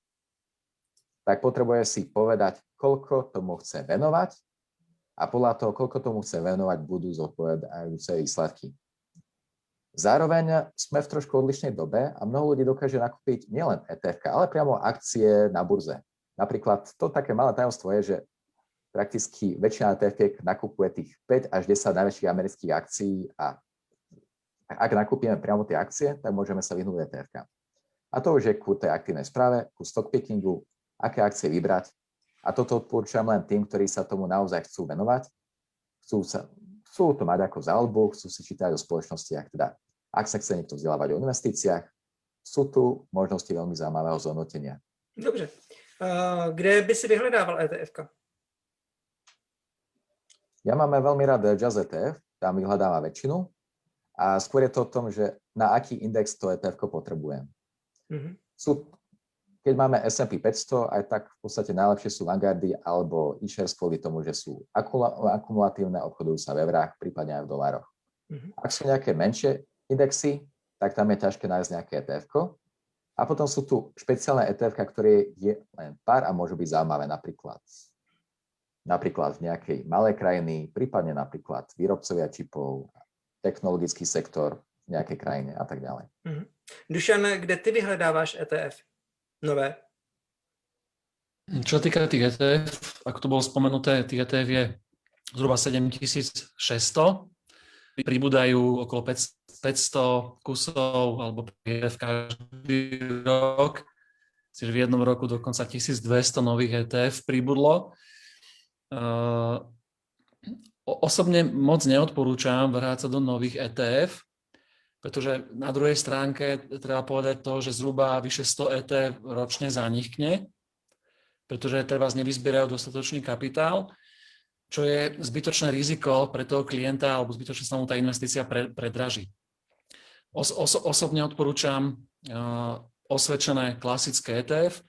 tak potrebuje si povedať, koľko tomu chce venovať a podľa toho, koľko tomu chce venovať, budú zodpovedajúce výsledky. Zároveň sme v trošku odlišnej dobe a mnoho ľudí dokáže nakúpiť nielen ETF, ale priamo akcie na burze. Napríklad to také malé tajomstvo je, že prakticky väčšina ETF nakupuje tých 5 až 10 najväčších amerických akcií a ak nakúpime priamo tie akcie, tak môžeme sa vyhnúť ETF. A to už je ku tej aktívnej správe, ku stock pickingu, aké akcie vybrať. A toto odporúčam len tým, ktorí sa tomu naozaj chcú venovať. Chcú, sa, chcú to mať ako záľbu, chcú si čítať o spoločnostiach, teda ak sa chce niekto vzdelávať o investíciách, sú tu možnosti veľmi zaujímavého zhodnotenia. Dobře. Kde by si vyhledával ETF? -ka? Ja máme veľmi rád Jazz ETF, tam vyhľadáva väčšinu. A skôr je to o tom, že na aký index to ETF potrebujem. Mm-hmm. Sú, keď máme S&P 500, aj tak v podstate najlepšie sú Vanguardy alebo e-shares kvôli tomu, že sú akumulatívne, obchodujú sa v eurách, prípadne aj v dolároch. Mm-hmm. Ak sú nejaké menšie indexy, tak tam je ťažké nájsť nejaké etf A potom sú tu špeciálne etf ktoré je len pár a môžu byť zaujímavé napríklad napríklad v nejakej malej krajiny, prípadne napríklad výrobcovia čipov, technologický sektor v nejakej krajine a tak ďalej. Mm-hmm. Dušan, kde ty vyhledáváš ETF? Nové? Čo týka tých ETF, ako to bolo spomenuté, tých ETF je zhruba 7600. Pribúdajú okolo 500 kusov alebo ETF každý rok. Čiže v jednom roku dokonca 1200 nových ETF pribudlo. Osobne moc neodporúčam vrháť sa do nových ETF, pretože na druhej stránke treba povedať to, že zhruba vyše 100 ETF ročne zanikne, pretože treba nevyzbierajú dostatočný kapitál, čo je zbytočné riziko pre toho klienta alebo zbytočne sa mu tá investícia pre, predraží. Os, os, osobne odporúčam uh, osvedčené klasické ETF.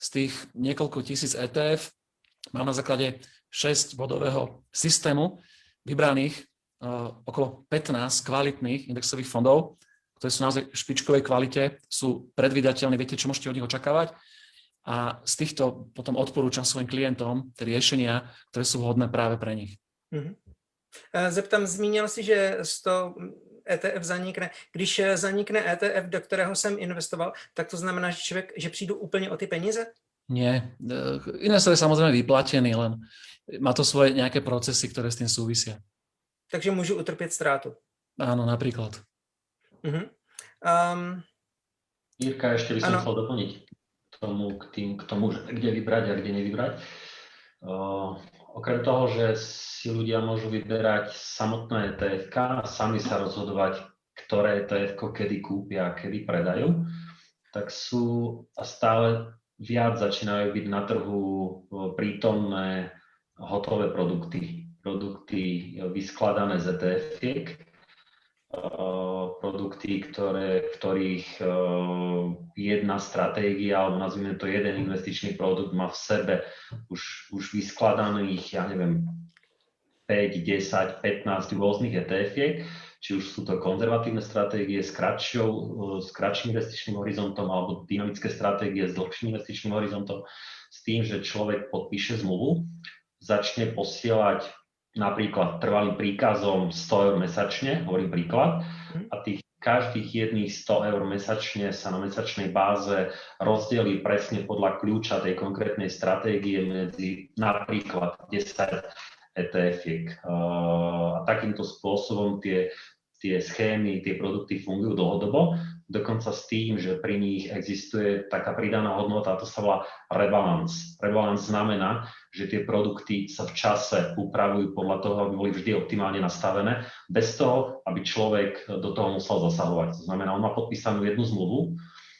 Z tých niekoľko tisíc ETF mám na základe 6-bodového systému vybraných uh, okolo 15 kvalitných indexových fondov, ktoré sú naozaj v špičkovej kvalite, sú predvydateľné, viete, čo môžete od nich očakávať. A z týchto potom odporúčam svojim klientom tie riešenia, ktoré sú vhodné práve pre nich. Uh-huh. Zeptám, zmínil si, že 100 ETF zanikne. Když zanikne ETF, do kterého jsem investoval, tak to znamená, že, člověk, že přijdu úplně o ty peníze? Nie. Investor je samozrejme vyplatený, len má to svoje nejaké procesy, ktoré s tým súvisia. Takže môžu utrpieť strátu. Áno, napríklad. Uh-huh. Um, Jirka, ešte by som ano. chcel doplniť k tomu, k, tým, k tomu, že kde vybrať a kde nevybrať. Uh, okrem toho, že si ľudia môžu vyberať samotné etf a sami sa rozhodovať, ktoré etf kedy kúpia a kedy predajú, tak sú a stále viac začínajú byť na trhu prítomné hotové produkty, produkty vyskladané z etf produkty, ktoré, ktorých jedna stratégia, alebo nazvime to jeden investičný produkt, má v sebe už, už vyskladaných, ja neviem, 5, 10, 15 rôznych etf či už sú to konzervatívne stratégie s, kratšou, s kratším investičným horizontom alebo dynamické stratégie s dlhším investičným horizontom, s tým, že človek podpíše zmluvu, začne posielať napríklad trvalým príkazom 100 eur mesačne, hovorím príklad, a tých každých jedných 100 eur mesačne sa na mesačnej báze rozdelí presne podľa kľúča tej konkrétnej stratégie medzi napríklad 10 ETF-iek. A takýmto spôsobom tie, tie schémy, tie produkty fungujú dlhodobo, dokonca s tým, že pri nich existuje taká pridaná hodnota, a to sa volá rebalance. Rebalance znamená, že tie produkty sa v čase upravujú podľa toho, aby boli vždy optimálne nastavené, bez toho, aby človek do toho musel zasahovať. To znamená, on má podpísanú jednu zmluvu,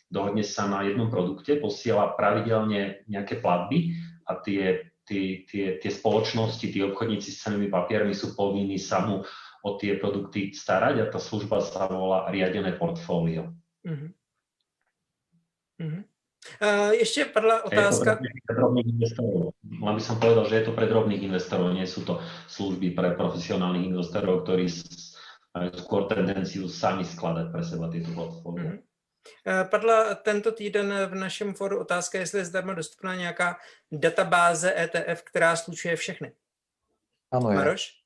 dohodne sa na jednom produkte, posiela pravidelne nejaké platby a tie tí, tie, tie spoločnosti, tí obchodníci s cenými papiermi sú povinní sa mu o tie produkty starať a tá služba sa volá riadené portfólio. Uh-huh. Uh-huh. Uh, ešte padla otázka. Len by som povedal, že je to pre drobných investorov, nie sú to služby pre profesionálnych investorov, ktorí majú skôr tendenciu sami skladať pre seba tieto portfólia. Uh-huh. Eh, padla tento týden v našem foru otázka, jestli je zdarma dostupná nějaká databáze ETF, která slučuje všechny. Ano, Maroš?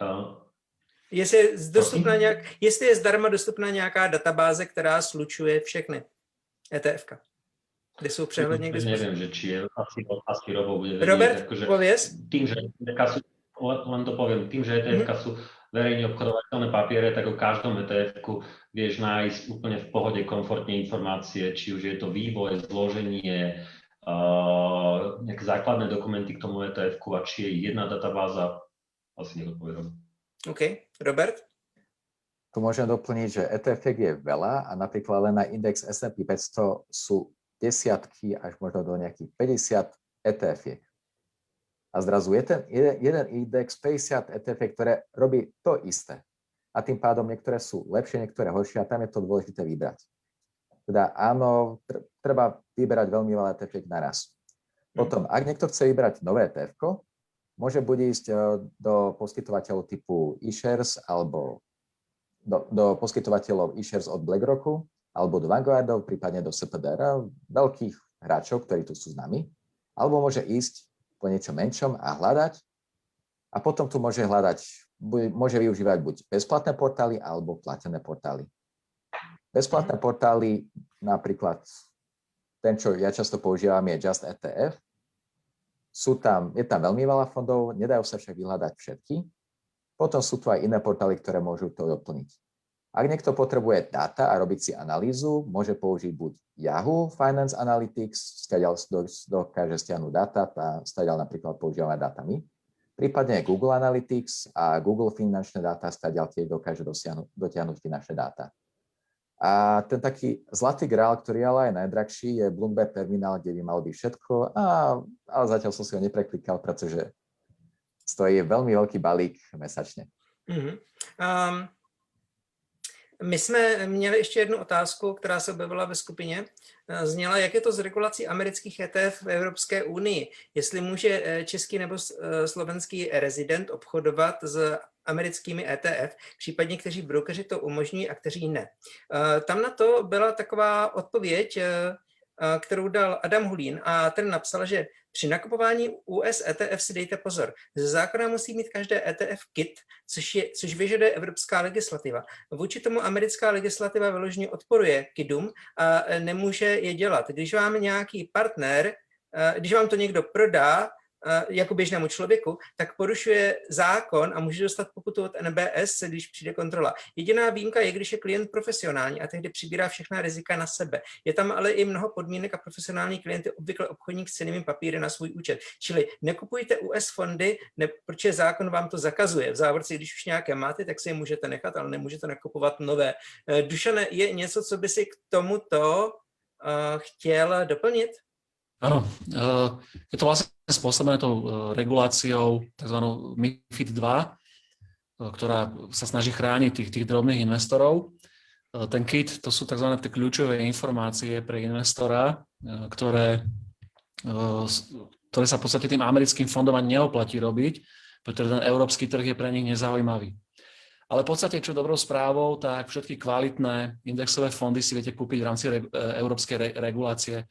Uh, jestli, je dostupná nějak, jestli je zdarma dostupná nějaká databáze, která slučuje všechny ETF. -ka. Kde sú přehledně k Neviem, že či je asi, asi Robo bude vedieť. Robert, akože, povies? Tým, že ETF sú, len to poviem, tým, že ETF mm-hmm. sú verejne obchodovateľné papiere, tak o každom etf vieš nájsť úplne v pohode komfortne informácie, či už je to vývoj, zloženie, uh, nejaké základné dokumenty k tomu etf a či je jedna databáza, asi neodpovedám. OK. Robert? Tu môžem doplniť, že etf je veľa a napríklad len na index S&P 500 sú desiatky až možno do nejakých 50 etf -iek a zrazu je ten jeden, jeden index 50 ETF, ktoré robí to isté. A tým pádom niektoré sú lepšie, niektoré horšie a tam je to dôležité vybrať. Teda áno, treba vyberať veľmi veľa ETF naraz. Potom, ak niekto chce vybrať nové ETF, môže buď ísť e, do poskytovateľov typu eShares alebo do, do poskytovateľov eShares od BlackRocku alebo do Vanguardov, prípadne do SPDR, veľkých hráčov, ktorí tu sú s nami. Alebo môže ísť po niečo menšom a hľadať. A potom tu môže hľadať, môže využívať buď bezplatné portály alebo platené portály. Bezplatné portály napríklad ten, čo ja často používam, je Just ETF. Sú tam, je tam veľmi veľa fondov, nedajú sa však vyhľadať všetky. Potom sú tu aj iné portály, ktoré môžu to doplniť. Ak niekto potrebuje dáta a robiť si analýzu, môže použiť buď Yahoo Finance Analytics, skadiaľ dokáže stiahnuť dáta, a stadiaľ napríklad používame dátami. Prípadne Google Analytics a Google finančné dáta stadiaľ tiež dokáže dotiahnuť finančné dáta. A ten taký zlatý grál, ktorý ale aj najdrahší, je Bloomberg terminál, kde by mal byť všetko, a, ale zatiaľ som si ho nepreklikal, pretože stojí veľmi veľký balík mesačne. Mm-hmm. Um, my jsme měli ještě jednu otázku, která se objevila ve skupině. Eh, zněla, jak je to s regulací amerických ETF v Evropské unii. Jestli může eh, český nebo eh, slovenský rezident obchodovat s americkými ETF, případně kteří brokeři to umožní a kteří ne. Tam na to byla taková odpověď, kterou dal Adam Hulín a ten napsal, že při nakupování US ETF si dejte pozor. Ze zákona musí mít každé ETF kit, což, je, což vyžaduje evropská legislativa. Vůči tomu americká legislativa vyloženě odporuje KIDům a nemůže je dělat. Když vám nějaký partner, když vám to někdo prodá, jako běžnému člověku, tak porušuje zákon a může dostat pokutu od NBS, když přijde kontrola. Jediná výjimka je, když je klient profesionální a tehdy přibírá všechna rizika na sebe. Je tam ale i mnoho podmínek a profesionální klienty obvykle obchodník s cenými papíry na svůj účet. Čili nekupujte US fondy, ne, protože zákon vám to zakazuje. V závorce, když už nějaké máte, tak si je můžete nechat, ale nemůžete nakupovat nové. Eh, Dušane, je něco, co by si k tomuto uh, chtěl doplnit? Áno, eh, je to vlastne spôsobené tou eh, reguláciou tzv. MIFID 2, eh, ktorá sa snaží chrániť tých, tých drobných investorov. Ten KIT to sú tzv. tie kľúčové informácie pre investora, ktoré, ktoré sa v podstate tým americkým fondom ani neoplatí robiť, pretože ten európsky trh je pre nich nezaujímavý. Ale v podstate, čo dobrou správou, tak všetky kvalitné indexové fondy si viete kúpiť v rámci re, európskej re, regulácie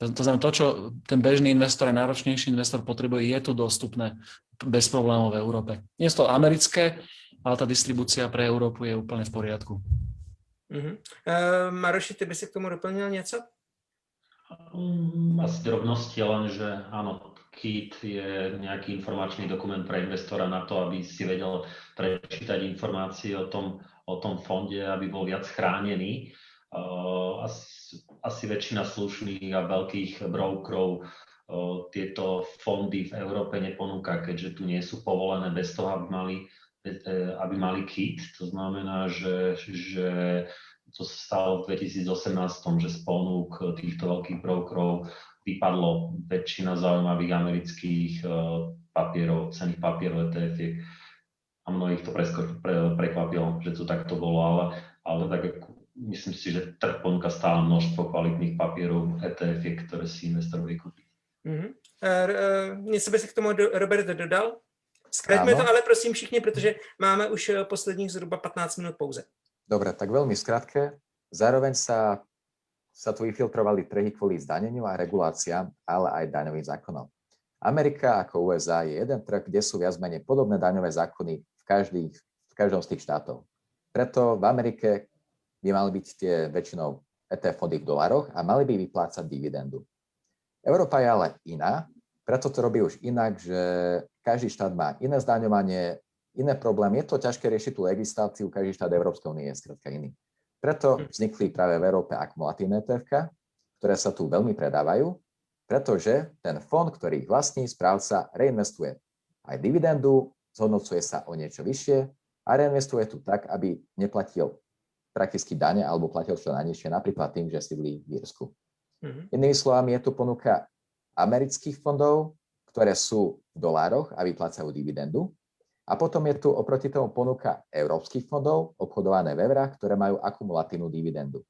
to znamená, to, čo ten bežný investor a náročnejší investor potrebuje, je tu dostupné bez problémov v Európe. Nie je to americké, ale tá distribúcia pre Európu je úplne v poriadku. Uh-huh. Uh, Maroši, ty by si k tomu doplnil něco? Um, asi drobnosti, len že áno, KIT je nejaký informačný dokument pre investora na to, aby si vedel prečítať informácie o tom, o tom fonde, aby bol viac chránený. Uh, asi asi väčšina slušných a veľkých brokerov tieto fondy v Európe neponúka, keďže tu nie sú povolené bez toho, aby mali, e, aby mali kit. To znamená, že, že to sa stalo v 2018, že z ponúk týchto veľkých brokerov vypadlo väčšina zaujímavých amerických papierov, cených papierov etf a mnohých to prekvapilo, že to takto bolo, ale, ale tak myslím si, že trh ponúka stále množstvo kvalitných papierov ETF, ktoré si investor vie kúpiť. Mm-hmm. Uh, něco by si k tomu Robert dodal? Zkraťme to ale prosím všichni, protože máme už eh, posledních zhruba 15 minút pouze. Dobre, tak veľmi skrátke. Zároveň sa, sa tu vyfiltrovali trhy kvôli zdaneniu a reguláciám, ale aj daňovým zákonom. Amerika ako USA je jeden trh, kde sú viac menej podobné daňové zákony v, každých, v každom z tých štátov. Preto v Amerike by mali byť tie väčšinou ETF fondy v dolaroch a mali by vyplácať dividendu. Európa je ale iná, preto to robí už inak, že každý štát má iné zdaňovanie, iné problémy. Je to ťažké riešiť tú legisláciu, každý štát Európskej únie je skrátka iný. Preto vznikli práve v Európe akumulatívne ETF, ktoré sa tu veľmi predávajú, pretože ten fond, ktorý ich vlastní, správca reinvestuje aj dividendu, zhodnocuje sa o niečo vyššie a reinvestuje tu tak, aby neplatil prakticky dane alebo platil čo najnižšie, napríklad tým, že sídli v Írsku. Mm-hmm. Inými slovami, je tu ponuka amerických fondov, ktoré sú v dolároch a vyplácajú dividendu. A potom je tu oproti tomu ponuka európskych fondov, obchodované v eurách, ktoré majú akumulatívnu dividendu.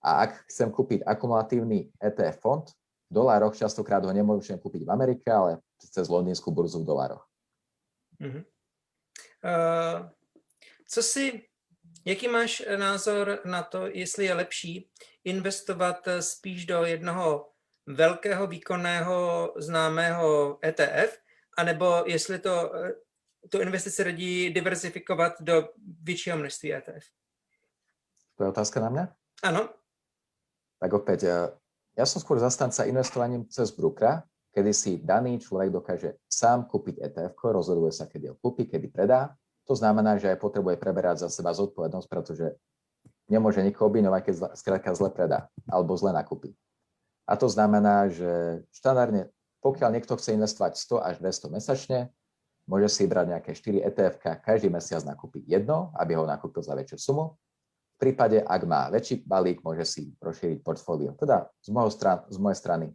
A ak chcem kúpiť akumulatívny ETF fond, v dolároch častokrát ho nemôžem kúpiť v Amerike, ale cez londýnsku burzu v dolároch. Mm-hmm. Uh, co si Jaký máš eh, názor na to, jestli je lepší investovat eh, spíš do jednoho velkého výkonného známého ETF, anebo jestli to, eh, tu investici radí diversifikovat do většího množství ETF? To je otázka na mě? Ano. Tak opäť, ja som skôr zastanca investovaním cez brokera, kedy si daný človek dokáže sám kúpiť ETF, rozhoduje sa, kedy ho kúpi, kedy predá. To znamená, že aj potrebuje preberať za seba zodpovednosť, pretože nemôže nikoho obvinovať, keď skrátka zle predá alebo zle nakúpi. A to znamená, že štandardne, pokiaľ niekto chce investovať 100 až 200 mesačne, môže si brať nejaké 4 ETF, každý mesiac nakúpiť jedno, aby ho nakúpil za väčšiu sumu. V prípade, ak má väčší balík, môže si rozšíriť portfólio. Teda z, stran, z mojej strany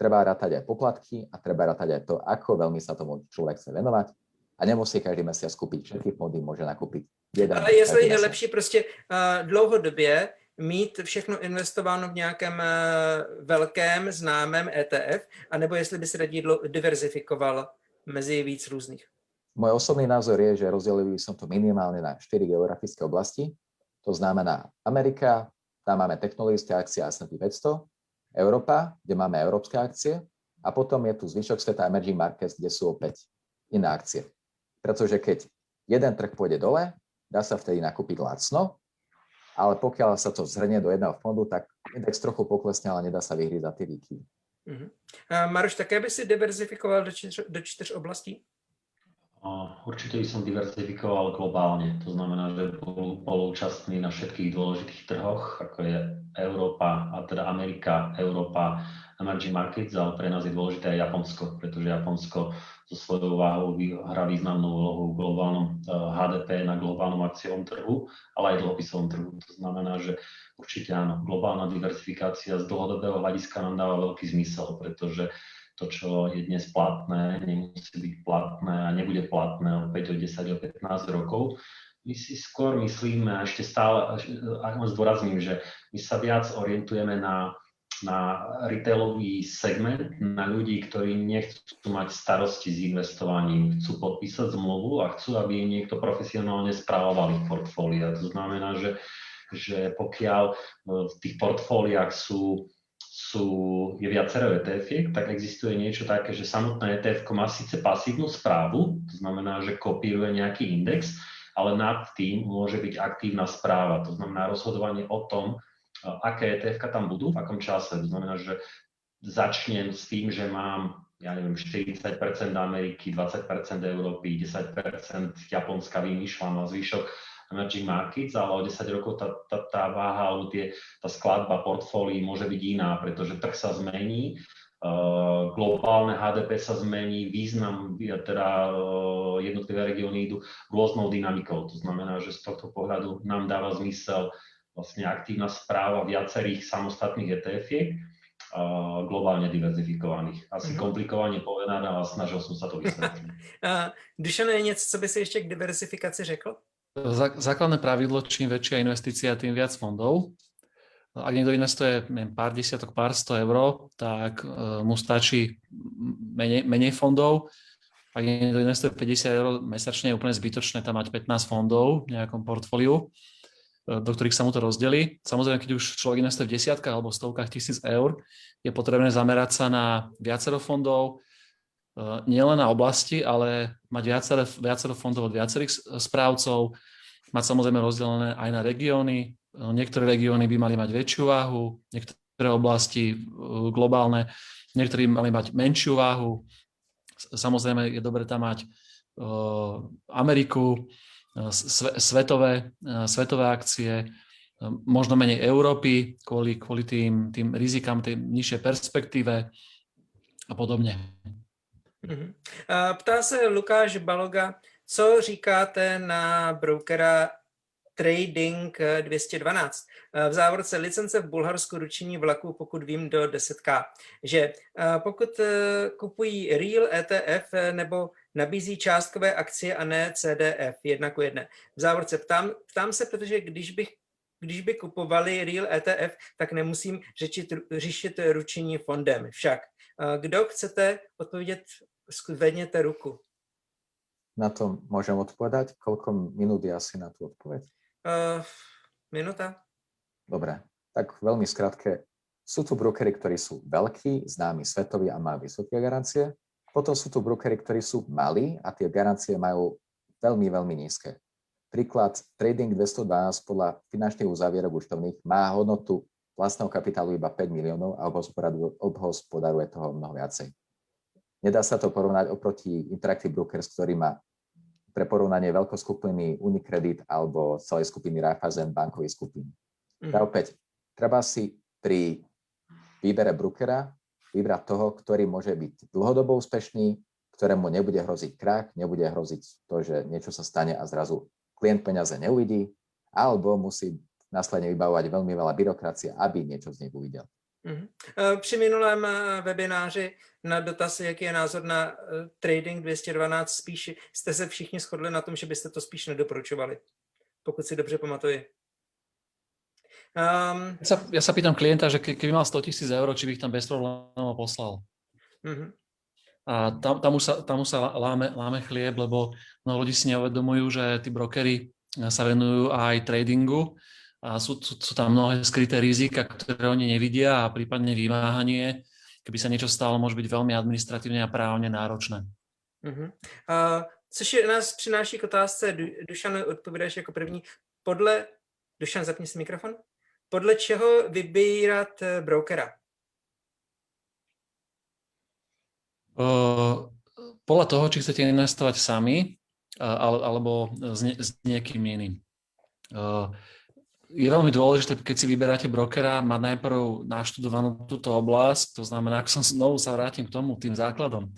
treba rátať aj poplatky a treba rátať aj to, ako veľmi sa tomu človek chce venovať. A nemusí každý mesiac kúpiť všetky fondy, môže nakúpiť jeden. Ale jestli je lepší prostě uh, dlouhodobě mít všechno investováno v nějakém uh, velkém známém ETF, anebo jestli by si raději diverzifikoval mezi víc různých? Môj osobný názor je, že rozdelil by som to minimálne na 4 geografické oblasti. To znamená Amerika, tam máme technologické akcie S&P 500, Európa, kde máme európske akcie a potom je tu zvyšok sveta emerging markets, kde sú opäť iné akcie. Pretože keď jeden trh pôjde dole, dá sa vtedy nakúpiť lacno, ale pokiaľ sa to zhrnie do jedného fondu, tak index trochu poklesne, ale nedá sa vyhriť za tie výkyvy. Uh-huh. A Maroš, také by si diverzifikoval do, čtyř, do čtyř oblastí? Určite by som diverzifikoval globálne. To znamená, že bol, bol účastný na všetkých dôležitých trhoch, ako je Európa, a teda Amerika, Európa, emerging markets, ale pre nás je dôležité aj Japonsko, pretože Japonsko so svojou váhou hrá významnú úlohu v globálnom HDP na globálnom akciovom trhu, ale aj dlhopisovom trhu. To znamená, že určite áno, globálna diversifikácia z dlhodobého hľadiska nám dáva veľký zmysel, pretože to, čo je dnes platné, nemusí byť platné a nebude platné opäť o 10, o 15 rokov. My si skôr myslíme, a ešte stále, ak zdôrazním, že my sa viac orientujeme na, na retailový segment, na ľudí, ktorí nechcú mať starosti s investovaním, chcú podpísať zmluvu a chcú, aby niekto profesionálne správovali ich portfólia. To znamená, že, že pokiaľ v tých portfóliách sú sú, je viacero etf tak existuje niečo také, že samotné etf má síce pasívnu správu, to znamená, že kopíruje nejaký index, ale nad tým môže byť aktívna správa, to znamená rozhodovanie o tom, aké etf tam budú, v akom čase. To znamená, že začnem s tým, že mám ja neviem, 40% Ameriky, 20% Európy, 10% Japonska vymýšľam a zvyšok emerging markets, ale o 10 rokov tá, tá, tá váha alebo tie, tá skladba portfólií môže byť iná, pretože trh sa zmení, uh, globálne HDP sa zmení, význam, teda uh, jednotlivé regióny idú rôznou dynamikou. To znamená, že z tohto pohľadu nám dáva zmysel vlastne aktívna správa viacerých samostatných ETF-iek, uh, globálne diverzifikovaných. Asi mm-hmm. komplikovane povedané, ale snažil som sa to vysvetliť. (laughs) Dušan, je něco, co by si ještě k diversifikaci řekl? Základné pravidlo, čím väčšia investícia, tým viac fondov. Ak niekto investuje neviem, pár desiatok, pár sto eur, tak uh, mu stačí menej, menej fondov. Ak niekto investuje 50 eur mesačne, je úplne zbytočné tam mať 15 fondov v nejakom portfóliu, uh, do ktorých sa mu to rozdelí. Samozrejme, keď už človek investuje v desiatkách alebo stovkách tisíc eur, je potrebné zamerať sa na viacero fondov, nielen na oblasti, ale mať viacero, viacero fondov od viacerých správcov, mať samozrejme rozdelené aj na regióny. Eh, niektoré regióny by mali mať väčšiu váhu, niektoré oblasti eh, globálne, niektorí mali mať menšiu váhu. Samozrejme je dobre tam mať Ameriku, svetové, svetové akcie, možno menej Európy kvôli, kvôli tým, tým rizikám, tej nižšej perspektíve a podobne. Mhm. Ptá se Lukáš Baloga, co říkáte na brokera Trading 212. V závorce licence v Bulharsku ručení vlaků, pokud vím, do 10K. Že pokud e, kupují real ETF nebo nabízí částkové akcie a ne CDF, jedna ku jedné. V závorce ptám, ptám se, protože když bych když by kupovali real ETF, tak nemusím řešit, řešit ručení fondem. Však, kdo chcete odpovědět zvednete ruku. Na to môžem odpovedať? Koľko minút je asi na tú odpoveď? Uh, minúta. Dobre, tak veľmi skrátke. Sú tu brokery, ktorí sú veľkí, známi svetoví a majú vysoké garancie. Potom sú tu brokery, ktorí sú malí a tie garancie majú veľmi, veľmi nízke. Príklad Trading 212 podľa finančných uzavierok účtovných má hodnotu vlastného kapitálu iba 5 miliónov a obhospodaruje toho mnoho viacej. Nedá sa to porovnať oproti Interactive Brokers, ktorý má pre porovnanie veľkoskupiny Unicredit alebo celej skupiny Raiffeisen bankovej skupiny. Mm. A opäť, treba si pri výbere brookera vybrať toho, ktorý môže byť dlhodobo úspešný, ktorému nebude hroziť krach, nebude hroziť to, že niečo sa stane a zrazu klient peniaze neuvidí, alebo musí následne vybavovať veľmi veľa byrokracie, aby niečo z nej uvidel. Mhm. Eh, při minulém eh, webináři na dotaz, jaký je názor na eh, trading 212, spíš jste se všichni shodli na tom, že byste to spíš nedoporučovali, pokud si dobře pamatuji. Um, ja, sa, ja sa pýtam klienta, že keby mal 100 tisíc eur, či by ich tam bez problémov poslal. Uh-huh. A tam, tam, už sa, tam už sa láme, láme chlieb, lebo mnoho ľudí si neuvedomujú, že tí brokery sa venujú aj tradingu a sú, sú, sú tam mnohé skryté rizika, ktoré oni nevidia a prípadne vymáhanie, keby sa niečo stalo, môže byť veľmi administratívne a právne náročné. Uh-huh. Uh, což je, nás přináší k otázce, du, Dušan, odpovídáš jako první. Podle, Dušan, zapni si mikrofon. Podle čeho vybírat eh, brokera? Uh, podľa toho, či chcete investovať sami, uh, alebo s, ne, s niekým iným. Uh, je veľmi dôležité, keď si vyberáte brokera, mať najprv naštudovanú túto oblasť, to znamená, ak som znovu sa vrátim k tomu, tým základom.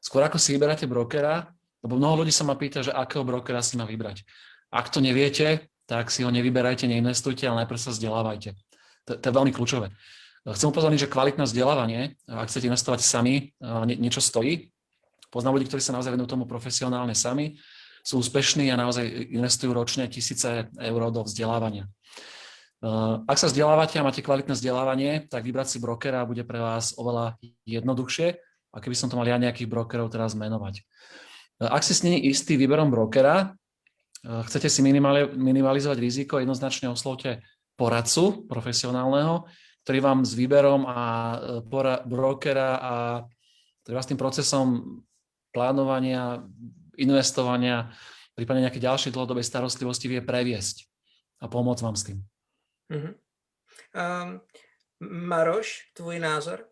Skôr ako si vyberáte brokera, lebo mnoho ľudí sa ma pýta, že akého brokera si má vybrať. Ak to neviete, tak si ho nevyberajte, neinvestujte, ale najprv sa vzdelávajte. To, to je veľmi kľúčové. Chcem upozorniť, že kvalitné vzdelávanie, ak chcete investovať sami, nie, niečo stojí. Poznám ľudí, ktorí sa naozaj venujú tomu profesionálne sami, sú úspešní a naozaj investujú ročne tisíce eur do vzdelávania. Eh, ak sa vzdelávate a máte kvalitné vzdelávanie, tak vybrať si brokera bude pre vás oveľa jednoduchšie, a keby som to mal ja nejakých brokerov teraz menovať. Eh, ak si s nimi istý výberom brokera, eh, chcete si minimalizovať riziko, jednoznačne oslovte poradcu profesionálneho, ktorý vám s výberom a brokera a ktorý vás tým procesom plánovania, investovania, prípadne nejaké ďalšie dlhodobej starostlivosti vie previesť a pomôcť vám s tým. Uh-huh. Um, Maroš, tvůj názor?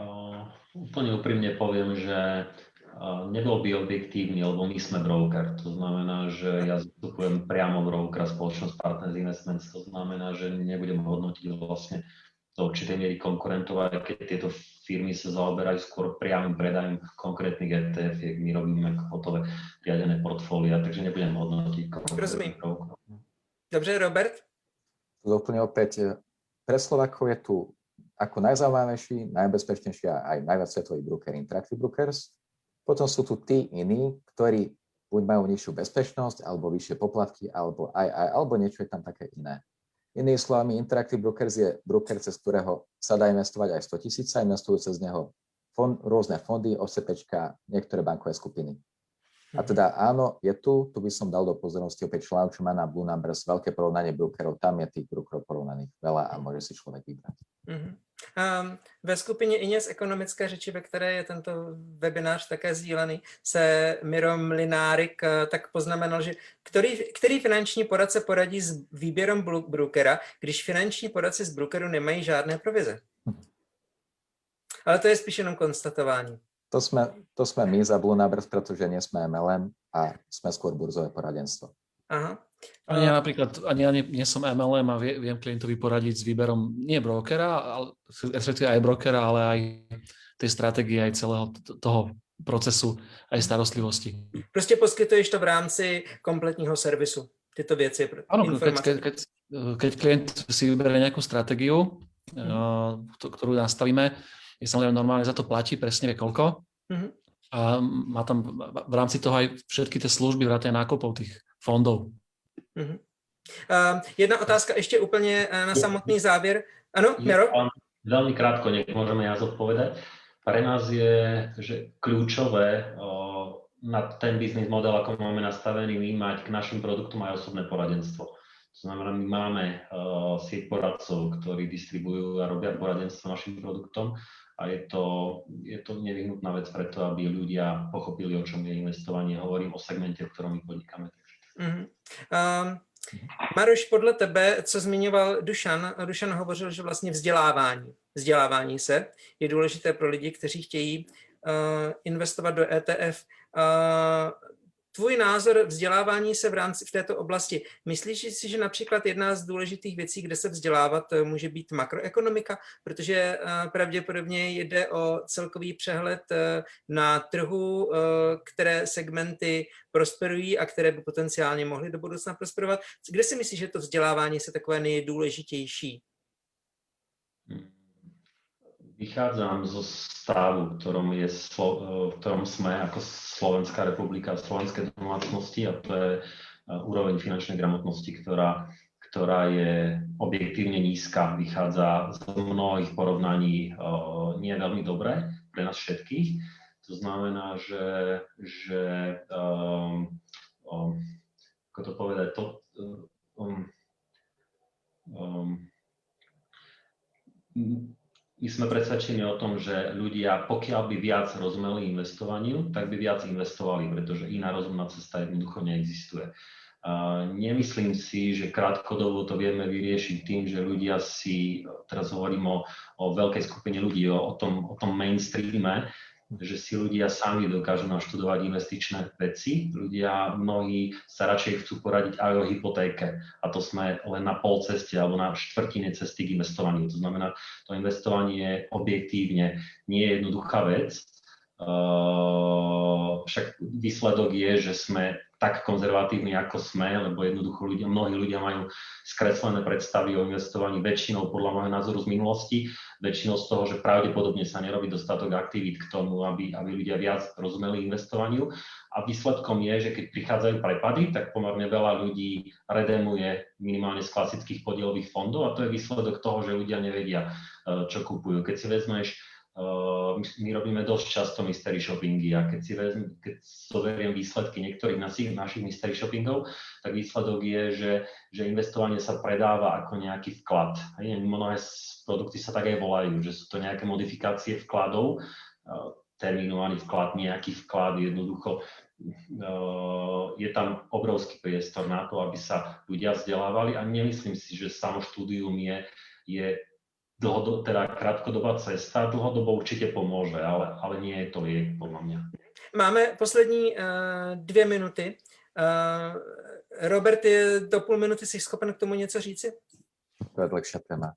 Uh, úplne úprimne poviem, že uh, nebol by objektívny, lebo my sme broker. To znamená, že ja zastupujem priamo brokera spoločnosť Partners Investments. To znamená, že nebudem hodnotiť vlastne do určitej miery konkurentov, aj keď tieto firmy sa zaoberajú skôr priamým predajom konkrétnych ETF, my robíme hotové riadené portfólia, takže nebudem hodnotiť. Rozumím. Dobře, Robert? Úplne opäť, e, pre Slovakov je tu ako najzaujímavejší, najbezpečnejší a aj najviac svetový broker Interactive Brokers. Potom sú tu tí iní, ktorí buď majú nižšiu bezpečnosť, alebo vyššie poplatky, alebo aj, aj, alebo niečo je tam také iné. Inými slovami, Interactive Brokers je broker, cez ktorého sa dá investovať aj 100 tisíc, investujú cez neho fond, rôzne fondy, OSPčka, niektoré bankové skupiny. A teda áno, je tu, tu by som dal do pozornosti opäť článok, čo má na Blue Numbers veľké porovnanie brokerov, tam je tých brokerov porovnaných veľa a môže si človek vybrať. Uh-huh. Um, ve skupině Ines ekonomické řeči, ve které je tento webinář také sdílený, se Miro Mlinárik uh, tak poznamenal, že který, který finanční poradce poradí s výběrem brokera, když finanční poradci z brokeru nemají žádné provize. Hm. Ale to je spíš jenom konstatování. To sme, to sme my za Blue Numbers, pretože nie sme MLM a sme skôr burzové poradenstvo. Aha. Ani ja napríklad, ani ja nie, nie som MLM a vie, viem klientovi poradiť s výberom nie brokera, ale, respektíve aj brokera, ale aj tej stratégie, aj celého toho procesu, aj starostlivosti. Prostě poskytuješ to v rámci kompletního servisu, tyto věci. Áno, keď, keď, keď, keď klient si vyberie nejakú stratégiu, hmm. ktorú nastavíme, je samozrejme normálne za to platí, presne vie koľko. Mm-hmm. A má tam v rámci toho aj všetky tie služby, vrátane nákupov tých fondov. Mm-hmm. Uh, jedna otázka ešte úplne eh, na samotný záver. Áno, Miro? Veľmi krátko, nech môžeme ja zodpovedať. Pre nás je že kľúčové o, na ten biznis model, ako máme nastavený, my mať k našim produktom aj osobné poradenstvo. To znamená, my máme uh, sieť poradcov, ktorí distribujú a robia poradenstvo našim produktom a je to, je to nevyhnutná vec preto, aby ľudia pochopili, o čom je investovanie. Hovorím o segmente, v ktorom my podnikáme. Maroš, podle tebe, co zmiňoval Dušan, Dušan hovořil, že vlastně vzdělávání, vzdělávání se je důležité pro lidi, kteří chtějí uh, investovat do ETF. Uh, tvůj názor vzdělávání se v rámci v této oblasti. Myslíš si, že například jedna z důležitých věcí, kde se vzdělávat, eh, může být makroekonomika, protože eh, pravděpodobně jde o celkový přehled eh, na trhu, které segmenty prosperují a které by potenciálně mohly do budoucna prosperovat. Kde si myslíš, že to vzdělávání se takové nejdůležitější? Vychádzam zo stavu, v ktorom, je, v ktorom sme ako Slovenská republika, slovenské domácnosti a to je e, úroveň finančnej gramotnosti, ktorá, ktorá je objektívne nízka, vychádza z mnohých porovnaní e, nie veľmi dobré pre nás všetkých. To znamená, že, že um, um, ako to povedať, to, um, um, my sme presvedčení o tom, že ľudia, pokiaľ by viac rozumeli investovaniu, tak by viac investovali, pretože iná rozumná cesta jednoducho neexistuje. Uh, nemyslím si, že krátkodobo to vieme vyriešiť tým, že ľudia si, teraz hovorím o, o veľkej skupine ľudí, o, o, tom, o tom mainstreame, že si ľudia sami dokážu naštudovať investičné veci. Ľudia mnohí sa radšej chcú poradiť aj o hypotéke. A to sme len na pol ceste alebo na štvrtine cesty k investovaniu. To znamená, to investovanie objektívne nie je jednoduchá vec. Uh, však výsledok je, že sme tak konzervatívni, ako sme, lebo jednoducho ľudia, mnohí ľudia majú skreslené predstavy o investovaní väčšinou podľa môjho názoru z minulosti, väčšinou z toho, že pravdepodobne sa nerobí dostatok aktivít k tomu, aby, aby ľudia viac rozumeli investovaniu. A výsledkom je, že keď prichádzajú prepady, tak pomerne veľa ľudí redemuje minimálne z klasických podielových fondov a to je výsledok toho, že ľudia nevedia, eh, čo kupujú. Keď si vezmeš my robíme dosť často mystery shoppingy a keď si vezm, keď zoberiem výsledky niektorých našich, našich mystery shoppingov, tak výsledok je, že, že investovanie sa predáva ako nejaký vklad. Mnohé produkty sa tak aj volajú, že sú to nejaké modifikácie vkladov, uh, terminovaný vklad, nejaký vklad, jednoducho uh, je tam obrovský priestor na to, aby sa ľudia vzdelávali a nemyslím si, že samo štúdium je, je dlhodob, teda krátkodobá cesta, dlhodobo určitě pomůže, ale, ale nie je to liek, podle mě. Máme poslední uh, dvě minuty. Uh, Robert, je do půl minuty jsi schopen k tomu něco říci? To je dlhšia téma.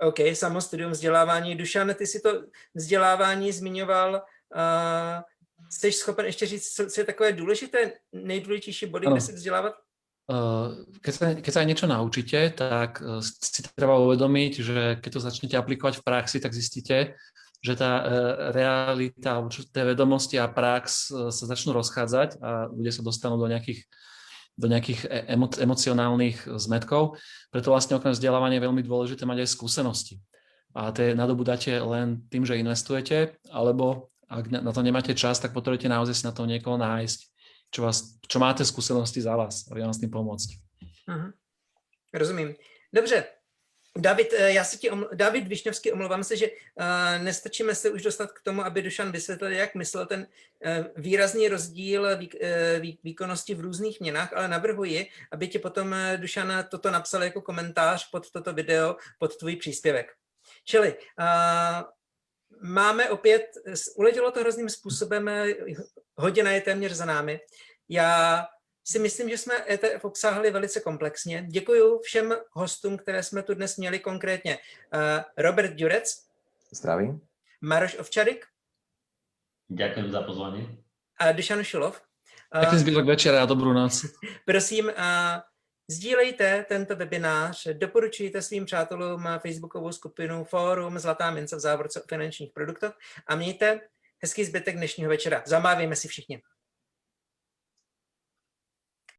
OK, samostudium, vzdělávání. Dušan, ty si to vzdělávání zmiňoval. Uh, jsi schopen ještě říct, co, co je takové důležité, nejdůležitější body, ano. kde se vzdělávat? Keď sa, keď sa aj niečo naučíte, tak e, si treba uvedomiť, že keď to začnete aplikovať v praxi, tak zistíte, že tá e, realita tie vedomosti a prax e, sa začnú rozchádzať a ľudia sa dostanú do nejakých, do nejakých emo, emocionálnych zmetkov. Preto vlastne okrem vzdelávania je veľmi dôležité mať aj skúsenosti. A tie nadobudáte len tým, že investujete, alebo ak na to nemáte čas, tak potrebujete naozaj si na to niekoho nájsť čo, vás, čo máte zkušenosti za vás, aby vám s tím pomoct. Uh-huh. Rozumím. Dobře, David, eh, já se ti oml- David Višňovský, omlouvám se, že uh, nestačíme se už dostat k tomu, aby Dušan vysvětlil, jak myslel ten uh, výrazný rozdíl vý, vý, výkonnosti v různých měnách, ale navrhuji, aby ti potom uh, Dušan toto napsal jako komentář pod toto video, pod tvůj příspěvek. Čili uh, máme opět, uletělo to hrozným způsobem, hodina je téměř za námi. Já si myslím, že jsme ETF obsáhli velice komplexně. Děkuji všem hostům, které jsme tu dnes měli konkrétně. Uh, Robert Durec. Zdravím. Maroš Ovčarik. Děkuji za pozvání. A Dušan Šulov. Pěkný zbytek večera a dobrou noc. (laughs) Prosím, uh, Sdílejte tento webinář, doporučujte svým přátelům facebookovou skupinu Fórum Zlatá mince v závorce o finančních produktech a mějte hezký zbytek dnešního večera. Zamávejme si všichni.